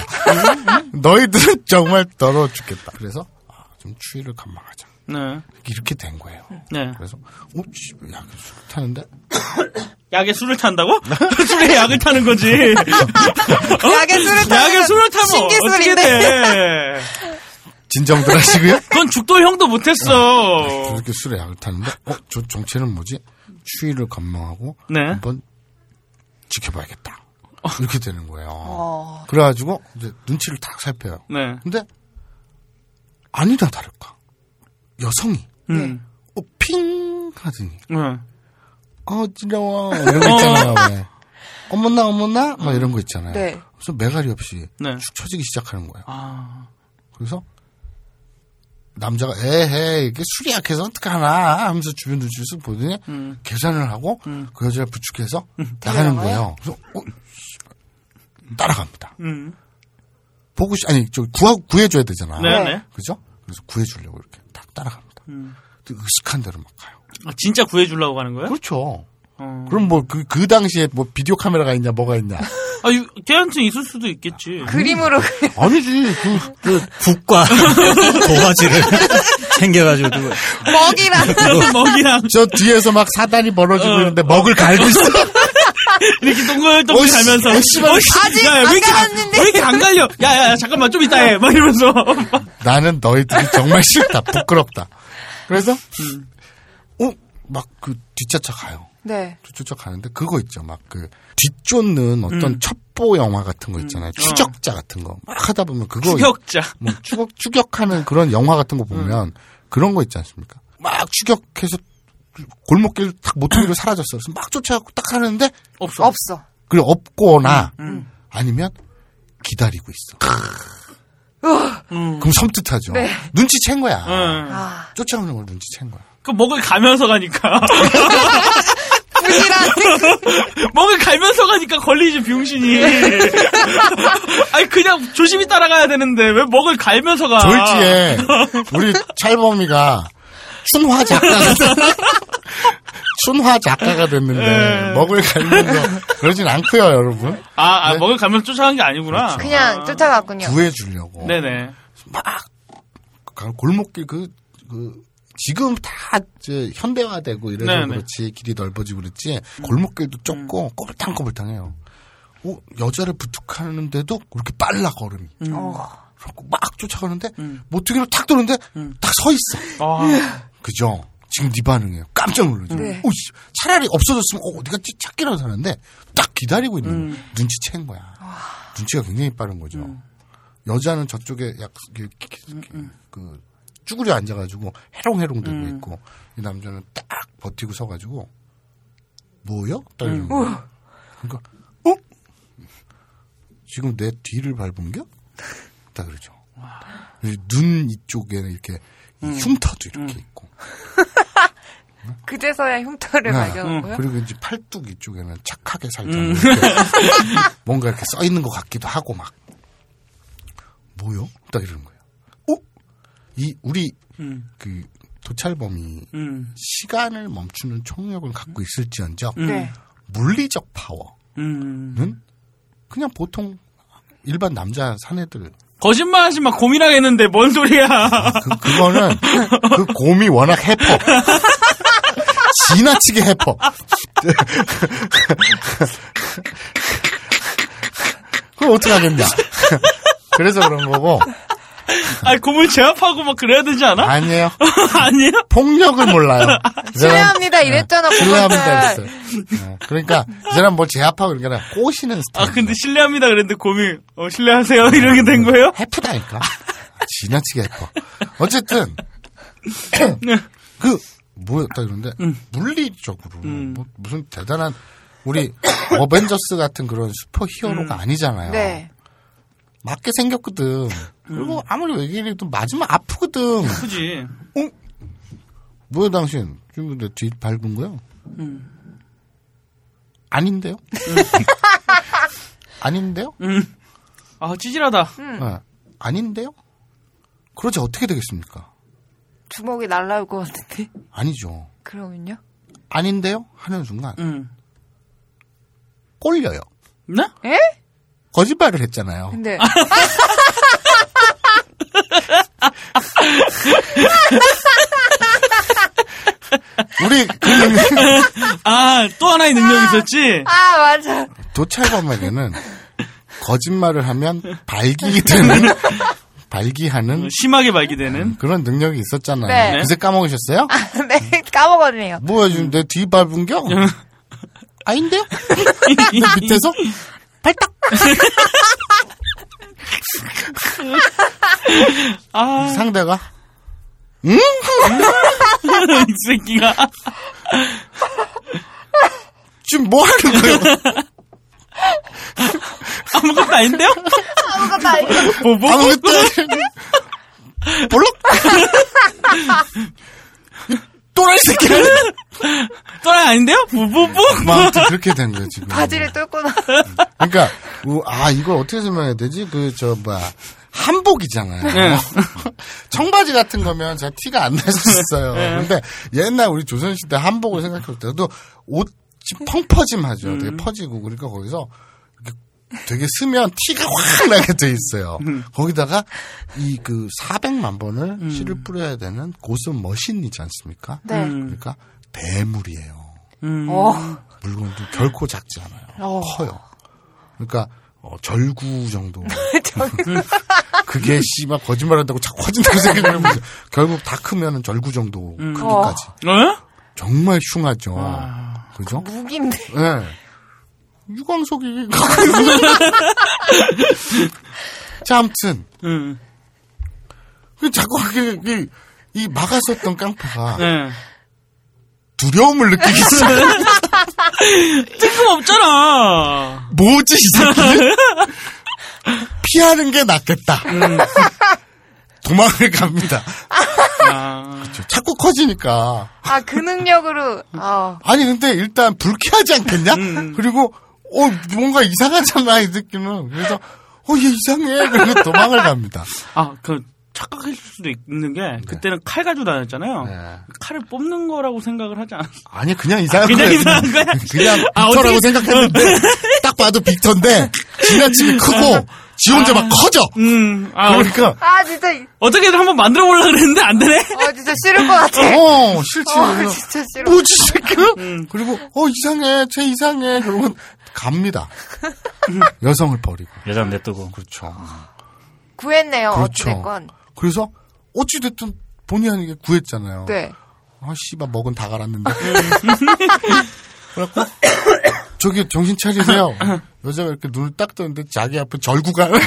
너희들은 정말 더러워 죽겠다. 그래서 아, 좀 추위를 감망하자. 네. 이렇게 된 거예요. 네. 그래서 어, 씨, 야, 술 타는데 약에 술을 탄다고? 술에 약을 타는 거지. 어? 약에 술을 타면 약에 술을 타면 어떻게 신기술인데. 돼? 진정들 하시고요. 그건 죽돌 형도 못했어. 이렇게 술에 약을 타는데, 어, 저 정체는 뭐지? 추위를 감망하고 네. 한번 지켜봐야겠다. 이렇게 되는 거예요. 어. 그래가지고 이제 눈치를 딱 살펴요. 네. 근데 아니다 다를까 여성이 음. 어, 핑 하더니 네. 어 지러워 이런 거 있잖아요. 왜. 어머나 어머나 막 이런 거 있잖아요. 네. 그래서 매가리 없이 네. 축 처지기 시작하는 거예요. 아. 그래서 남자가 에헤 이게 술이 약해서 어떡하나 하면서 주변 눈치를 쓱 보더니 음. 계산을 하고 음. 그 여자를 부축해서 나가는 데려가요? 거예요. 그래서 어, 씨, 따라갑니다. 음. 보고 싶 아니 저 구하 구해줘야 되잖아. 네네. 그죠? 그래서 구해주려고 이렇게 딱 따라갑니다. 음. 의식한 대로 막 가요. 아, 진짜 구해주려고 가는 거예요? 그렇죠. 어. 그럼 뭐 그 그 당시에 뭐 비디오 카메라가 있냐 뭐가 있냐? 아, 유- 걔한테 있을 수도 있겠지. 그림으로 아니지 그, 그 국과 도화지를 챙겨가지고 누구 먹이랑 먹이랑 저 뒤에서 막 사단이 벌어지고 어. 있는데 먹을 갈고 있어. 이렇게 동글동글 가면서 어이씨발. 아직 야, 야, 왜안 이렇게 안- 나왔는데. 왜 이렇게 안 갈려? 야, 야, 야, 잠깐만 좀 이따 해. 막 이러면서 나는 너희들이 정말 싫다, 부끄럽다. 그래서 어막그 뒷차차 가요. 네. 쫓아 가는데 그거 있죠. 막그 뒤쫓는 어떤 음. 첩보 영화 같은 거 있잖아요. 추적자 같은 거. 막 하다 보면 그거 추격자. 뭐 추격 추격하는 그런 영화 같은 거 보면 그런 거 있지 않습니까? 막 추격해서 골목길 딱 모퉁이로 사라졌어. 그래서 막 쫓아가고 딱 하는데 없어. 없어. 그래 없거나 음. 아니면 기다리고 있어. 음. 그럼 섬뜩하죠. 네. 눈치챈 거야. 응. 아, 쫓아오는 걸 눈치챈 거야. 그 먹을 가면서 가니까. 먹을 갈면서 가니까 걸리지 병신이. 아니 그냥 조심히 따라가야 되는데 왜 먹을 갈면서 가? 졸지에 우리 찰범이가 춘화 작가가 춘화 작가가 됐는데 예. 먹을 갈면서 그러진 않고요, 여러분. 아, 아, 네. 먹을 가면서 쫓아간 게 아니구나. 그냥 쫓아갔군요. 구해 주려고. 네네. 막 가- 골목길 그, 그 지금 다 이제 현대화되고 이래서 네네. 그렇지 길이 넓어지고 그렇지 골목길도 좁고 꼬불탕꼬불탕해요. 어, 여자를 부축하는데도 그렇게 빨라 걸음이. 어. 그래갖고 막 쫓아가는데 음. 모퉁이로 탁 도는데 음. 딱서 있어. 아, 그죠? 지금 네 반응이에요. 깜짝 놀라죠. 네. 오, 씨, 차라리 없어졌으면 어, 찌- 찾기라도 사는데 딱 기다리고 있는 음. 눈치챈 거야. 눈치가 굉장히 빠른 거죠. 여자는 저쪽에 약 이렇게 그 쭈그려 앉아가지고 해롱해롱 대고 음. 있고 이 남자는 딱 버티고 서가지고 뭐요? 딱 음. 이러는 거야. 그러니까 어? 지금 내 뒤를 밟은겨? 딱 그러죠. 눈 이쪽에는 이렇게 이 음. 흉터도 이렇게 있고 그제서야 흉터를 네. 발견하고요. 그리고 이제 팔뚝 이쪽에는 착하게 살짝 음. 이렇게 뭔가 이렇게 써 있는 것 같기도 하고 막 뭐요? 딱 이러는 거예요. 어? 이 우리 음, 그 도찰범이 음, 시간을 멈추는 총력을 갖고 있을지언정 음, 네. 물리적 파워는 음. 그냥 보통 일반 남자 사내들 거짓말 하지 마. 고민하겠는데 뭔 소리야? 그, 그거는 그 곰이 워낙 해퍼 지나치게 해퍼 그럼 어떡하겠냐. 그래서 그런 거고 아니 고물 제압하고 막 그래야 되지 않아? 아니에요 아니에요? 폭력을 몰라요 실례합니다. 이랬잖아. 실례합니다. 그랬어요 네, 그러니까 이 사람 뭘 제압하고 아니라 꼬시는 스타일 아 근데 실례합니다 그랬는데 고민 어, 실례하세요 이렇게 된 거예요? 해프다니까. 지나치게 해퍼. 어쨌든 그 뭐였다 그런데 물리적으로 음. 뭐 무슨 대단한 우리 어벤져스 같은 그런 슈퍼 히어로가 음. 아니잖아요. 네. 맞게 생겼거든. 그리고 아무리 외계인이도 맞으면 아프거든. 그지. 뭐야 당신 지금 내뒤 밟은 거야? 음. 아닌데요? 아닌데요? 음. 아 찌질하다. 네. 아닌데요? 그러지 어떻게 되겠습니까? 주먹이 날라올 것 같은데. 아니죠. 그러면요? 아닌데요? 하는 순간 음. 꼴려요. 네? 에? 거짓말을 했잖아요. 근데 우리 그 능력, 아또 하나의 능력이 있었지. 아 맞아. 도찰범에게는 거짓말을 하면 발기 되는 발기하는 심하게 발기되는 그런 능력이 있었잖아요. 네. 그새 까먹으셨어요? 네, 까먹었네요. 뭐야 지금 내 뒤 밟은 겨? 아닌데요? 밑에서 발딱. 아, 상대가 이 새끼가. 지금 뭐 하는 거예요? 아무것도 아닌데요? 아무것도 아니고. 뭐, 뭐, 아무것도 볼록 또라이 새끼야. 또라이 아닌데요? 부부부? 뭐 아무튼 그렇게 된 거예요 지금. 바지를 뚫고 나. 그러니까 우- 아 이걸 어떻게 설명해야 되지? 그 저 뭐야 한복이잖아요. 네. 청바지 같은 거면 제가 티가 안 났었어요. 근데 옛날 우리 조선시대 한복을 생각할 때도 옷이 펑퍼짐하죠. 되게 퍼지고 그러니까 거기서 되게 쓰면 티가 확 나게 돼 있어요. 거기다가 이 그 400만 번을 씨를 뿌려야 되는 고스 머신이지 않습니까? 네. 그러니까 대물이에요. 음. 어. 물건도 결코 작지 않아요. 어. 커요. 그러니까 어, 절구 정도. 그게 씨발 거짓말한다고 자꾸 커진다고 생각하는 거죠. 결국 다 크면은 절구 정도 크기까지. 어? 정말 흉하죠. 그죠? 무기인데. 예. 유광석이. 자, 아무튼 음. 그 자꾸 그, 그, 이 막았었던 깡패가 네. 두려움을 느끼기 시작해요. 뜬금없잖아. 뭐지 이 새끼? 피하는 게 낫겠다. 도망을 갑니다. 아. 자꾸 커지니까. 아, 그 능력으로. 아. 아니 근데 일단 불쾌하지 않겠냐? 그리고 어 뭔가 이상하잖아 이 느낌은. 그래서 어 얘 이상해. 그리고 도망을 갑니다. 아, 그, 착각할 수도 있는 게, 그때는 칼 가지고 다녔잖아요. 네. 칼을 뽑는 거라고 생각을 하지 않았어. 아니 그냥 이상한 그냥 거야. 이상한 거야? 그냥 아, 빅터라고 어떻게- 생각했는데 딱 봐도 빅터인데 지나치게 크고 지 혼자 막 커져. 음, 아, 그러니까 아, 진짜. 어떻게든 한번 만들어 보려고 그랬는데 안 되네? 어, 진짜 싫을 것 같아. 어 싫지. 어, 진짜 싫어. 뭐지 이 새끼야? 그리고 어 이상해, 쟤 이상해. 그러고 갑니다. 여성을 버리고. 여자는 냅두고. 그렇죠. 구했네요. 그렇죠. 어찌됐건. 그래서 어찌됐든 본의 아니게 구했잖아요. 네. 아 씨발 먹은 다 갈았는데. 그래갖고 저기 정신 차리세요. 여자가 이렇게 눈을 딱 뜨는데 자기 앞에 절구가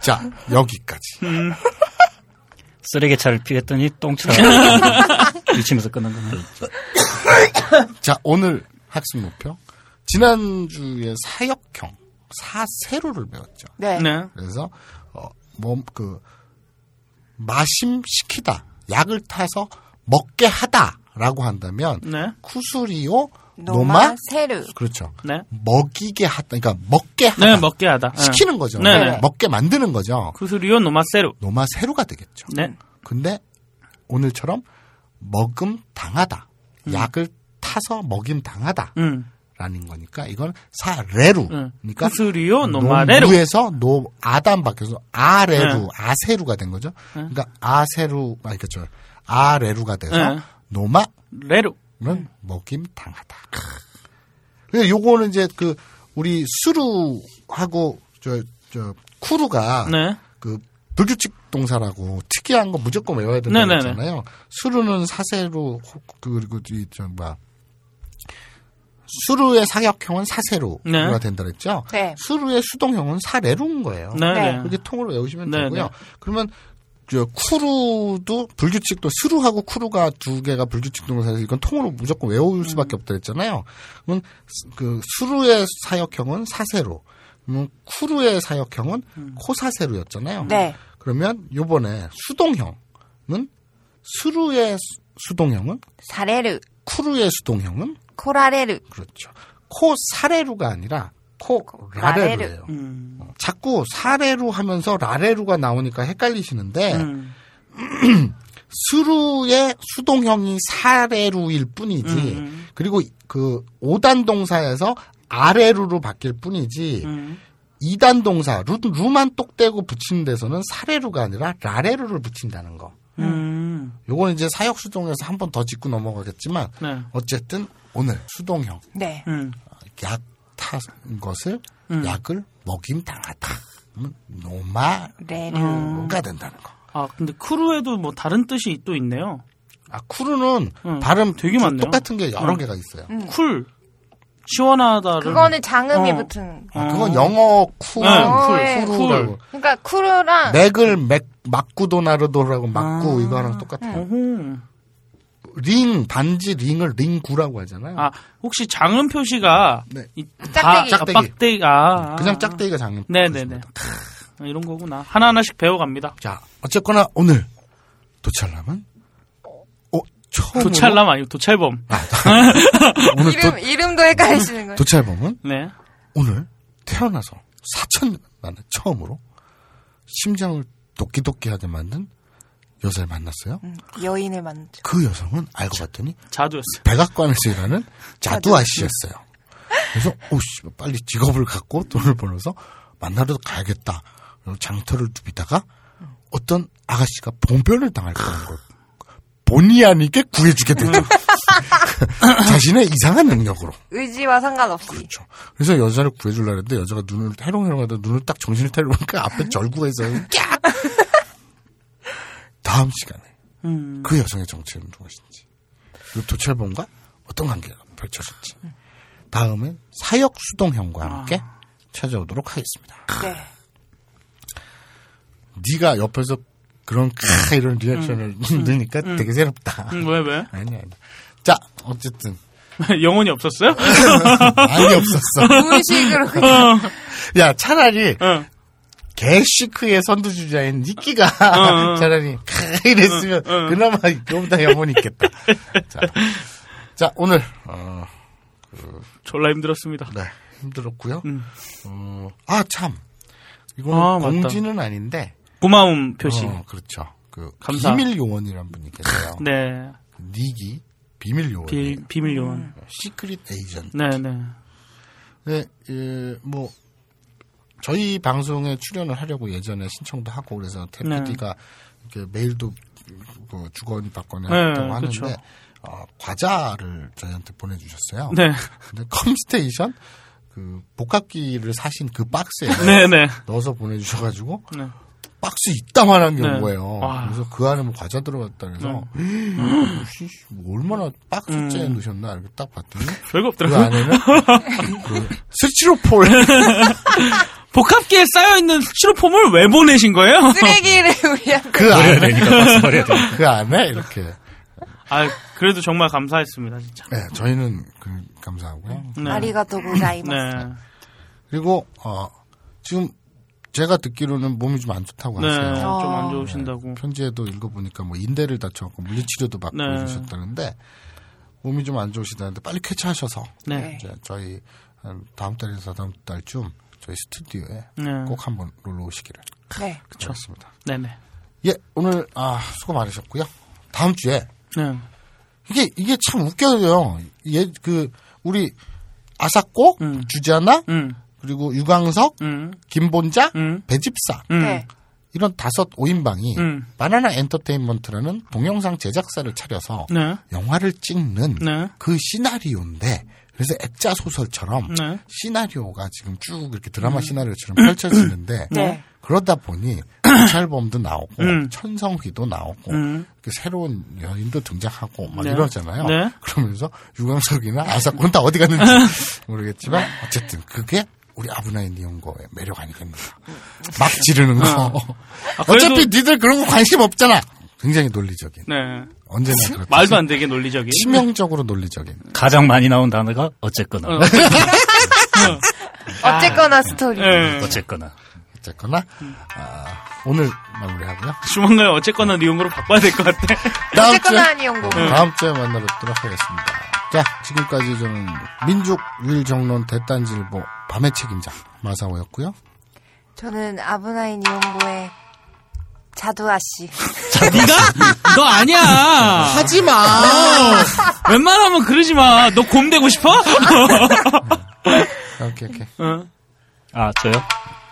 자 여기까지. 쓰레기차를 피했더니 똥차 미치면서 끝난 거는. 자 오늘 학습 목표 지난주에 사역형 사세로를 배웠죠. 네. 네. 그래서 어 몸그 마심 시키다 약을 타서 먹게 하다라고 한다면 네. 쿠수리오 노마, 노마 세르. 그렇죠. 네. 먹이게 하다 그러니까 먹게 하다 네, 먹게 하다. 네. 시키는 거죠. 네, 네. 먹게 만드는 거죠. 薬を 飲ませる. 飲ま せる가 되겠죠. 네. 근데 오늘처럼 먹음 당하다 약을 타서 먹임 당하다. 음. 라는 거니까 이건 される. 응. 그러니까 薬を 飲まれる. 飲む에서 の 아단 바뀌어서 아레루, 네. 아세루가 된 거죠. 그러니까 아세루, 아 그렇죠. 아레루가 돼서 네. 飲ま れる. 는 먹임 당하다. 근데 요거는 이제 그 우리 수루하고 저 저 쿠루가 네. 그 불규칙 동사라고 특이한 거 무조건 외워야 된다고 네네네. 했잖아요. 수루는 사세로 그리고 이저 뭐야 수루의 사역형은 사세로가 네. 된다 그랬죠. 네. 수루의 수동형은 사레루인 거예요. 네. 네. 네. 그렇게 통으로 외우시면 네, 되고요. 네. 그러면 저 쿠루도 불규칙도 수루하고 쿠루가 두 개가 불규칙 동사에서 이건 통으로 무조건 외울 수밖에 없다 그랬잖아요. 그러면 그 수루의 사역형은 사세로, 그러면 쿠루의 사역형은 코사세로였잖아요. 네. 그러면 요번에 수동형은 수루의 수- 수동형은 사레르. 쿠루의 수동형은 코라레르. 그렇죠. 코사레루가 아니라 코라레루예요. 음. 어, 자꾸 사레루 하면서 라레루가 나오니까 헷갈리시는데 음. 수루의 수동형이 사레루일 뿐이지 음. 그리고 그 5단 동사에서 아레루로 바뀔 뿐이지 음. 2단 동사 루, 루만 똑 떼고 붙이는 데서는 사레루가 아니라 라레루를 붙인다는 거. 음. 요건 이제 사역 수동에서 한 번 더 짚고 넘어가겠지만 네. 어쨌든 오늘 수동형 네. 음. 약 탄 것을 음. 약을 먹임 당하다. 그러면 노마르가 된다는 거. 아, 근데 크루에도 뭐 다른 뜻이 또 있네요. 아 くる는 응. 발음 되게 많네요. 똑같은 게 여러 응. 개가 있어요. 쿨. 시원하다를. 그거는 장음이 어. 붙은. 아, 그건 영어 쿠, 네, 쿨, 네. クール라고. 그러니까 クール랑 맥을 맥 막구도나르도라고 막구 아. 이거랑 똑같아요. 링 반지 링을 링구라고 하잖아요. 아, 혹시 장음 표시가 네. 이 짝대기. 바- 짝대기. 아, 짝대기. 아. 그냥 짝대기가 장음. 네네네. 크, 이런 거구나. 하나 하나씩 배워갑니다. 자, 어쨌거나 오늘 도찰남은 어, 처음으로 도찰남 아니고 도찰범. 오늘 이름 도, 이름도 헷갈리시는 거예요. 도찰범은 네. 오늘 태어나서 4천 년 만에 처음으로 심장을 도끼도끼 하게 만든 여자를 만났어요. 음, 여인을 만났죠. 그 여성은 알고 봤더니 자두였어요. 백악관에서 일하는 자두 아씨였어요. 그래서 오씨 빨리 직업을 갖고 돈을 벌어서 만나러 가야겠다. 장터를 누비다가 어떤 아가씨가 봉변을 당할 뻔한 걸 본의 아니게 구해주게 되죠. 자신의 이상한 능력으로. 의지와 상관없이. 그렇죠. 그래서 여자를 구해주려고 했는데 여자가 눈을 해롱해롱하다 눈을 딱 정신을 차려보니까 앞에 절구에서 깍! 다음 시간에 음. 그 여성의 정체는 무엇인지 그리고 도철범과 어떤 관계가 펼쳐질지 다음엔 사역 수동형과 함께 찾아오도록 하겠습니다. 네. 네가 옆에서 그런 카 이런 리액션을 넣으니까 되게 새롭다. 음, 왜, 왜? 아니 아니. 자 어쨌든 영혼이 없었어요? 많이 없었어. 무의식으로 그냥. 야 차라리 응. 개시크의 선두주자인 니끼가 어, 어. 차라리 카 이랬으면 어, 어. 그나마 이거보다 영혼이 있겠다. 자, 자 오늘 어, 졸라 힘들었습니다. 네 힘들었고요. 음. 어, 아 참. 이거는 아, 맞다. 공지는 아닌데. 고마움 표시. 어, 그렇죠. 그 감사. 비밀 요원이란 분이 계세요. 네. 그 닉이 비밀 요원. 비, 비밀 요원. secret agent. 네네. 네, 예, 뭐 저희 방송에 출연을 하려고 예전에 신청도 하고 그래서 태피디가 이렇게 메일도 그 주거니 받거니 네, 하는데 그쵸. 어, 과자를 저희한테 보내주셨어요. 네. 근데 컴스테이션 그 복합기를 사신 그 박스에 네네. 넣어서 보내주셔가지고 네. 박스 이따만한 게 네. 온 거예요. 와. 그래서 그 안에 뭐 과자 들어갔다 그래서 씨, 뭐 얼마나 박스째에 음. 넣으셨나 이렇게 딱 봤더니 별거 그 없더라고요. 안에는 그 스티로폴 복합기에 쌓여있는 스티로폼을 왜 보내신 거예요? 쓰레기를 우리한테. 그 버려야 안에 되니까 버려야 되니까. 그 안에 이렇게 아, 그래도 정말 감사했습니다, 진짜. 네, 저희는 그 감사하고요. 네. 아리가또 고자이마스. 네. 그리고 어 지금 제가 듣기로는 몸이 좀 안 좋다고 네. 하세요. 좀안 어. 좋으신다고. 편지에도 읽어보니까 뭐 인대를 다쳐갖고 물리치료도 받고 네. 그러셨다는데 몸이 좀 안 좋으시다는데 빨리 쾌차하셔서 네. 이제 저희 한 다음 달에서 다음 달쯤 저희 스튜디오에 네. 꼭 한번 놀러 오시기를 네. 바라겠습니다. 네네. 예, 오늘 아 수고 많으셨고요. 다음 주에 네. 이게 이게 참 웃겨요. 예, 그 우리 아사코, 음. 주자나 음, 그리고 유광석, 음, 김본자, 음, 배집사 음. 네. 이런 다섯 5인방이 음. 바나나 엔터테인먼트라는 동영상 제작사를 차려서 네. 영화를 찍는 네. 그 시나리오인데 그래서 액자 소설처럼 네. 시나리오가 지금 쭉 이렇게 드라마 시나리오처럼 펼쳐지는데 네. 그러다 보니 경찰범도 나오고 음. 천성휘도 나오고 음. 그 새로운 연인도 등장하고 막 네. 이러잖아요. 네. 그러면서 유광석이나 아사코는 다 어디 갔는지 모르겠지만 어쨌든 그게 우리 아브나인 니온고의 매력 아니겠는가. 막 지르는 거. 아, 그래도- 어차피 니들 그런 거 관심 없잖아. 굉장히 논리적인. 네. 언제나 그렇듯이 말도 안 되게 논리적인. 치명적으로 논리적인. 가장 많이 나온 단어가 어쨌거나. 어. 어쨌거나 스토리. 네. 어쨌거나. 어쨌거나 아, 오늘 마무리하고요. 조만간에 어쨌거나 니용으로 바꿔야 될 것 같아. 다음 어쨌거나 아니온고. 다음 주에 만나뵙도록 하겠습니다. 자, 지금까지 저는 민족 유일정론 대딴질보 밤의 책임자 마사오였고요. 저는 아브나인 이용고의 자두아 씨. 네가? 너 아니야. 하지 마. 웬만하면 그러지 마. 너 곰 되고 싶어? 오케이 오케이. 어. 아, 저요?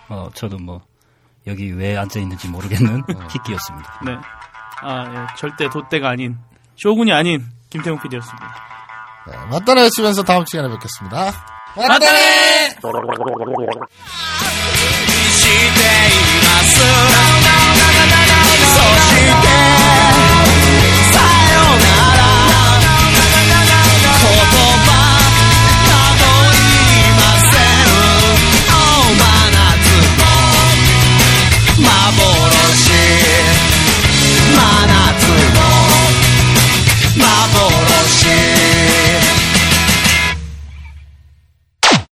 어, 저도 뭐, 여기 왜 앉아 있는지 모르겠는 희끼였습니다. 네. 아, 예, 절대 돛대가 아닌 쇼군이 아닌 김태훈 PD였습니다. 네, 맞다네 외치면서 다음 시간에 뵙겠습니다. 맞다네! 시대에 맞서라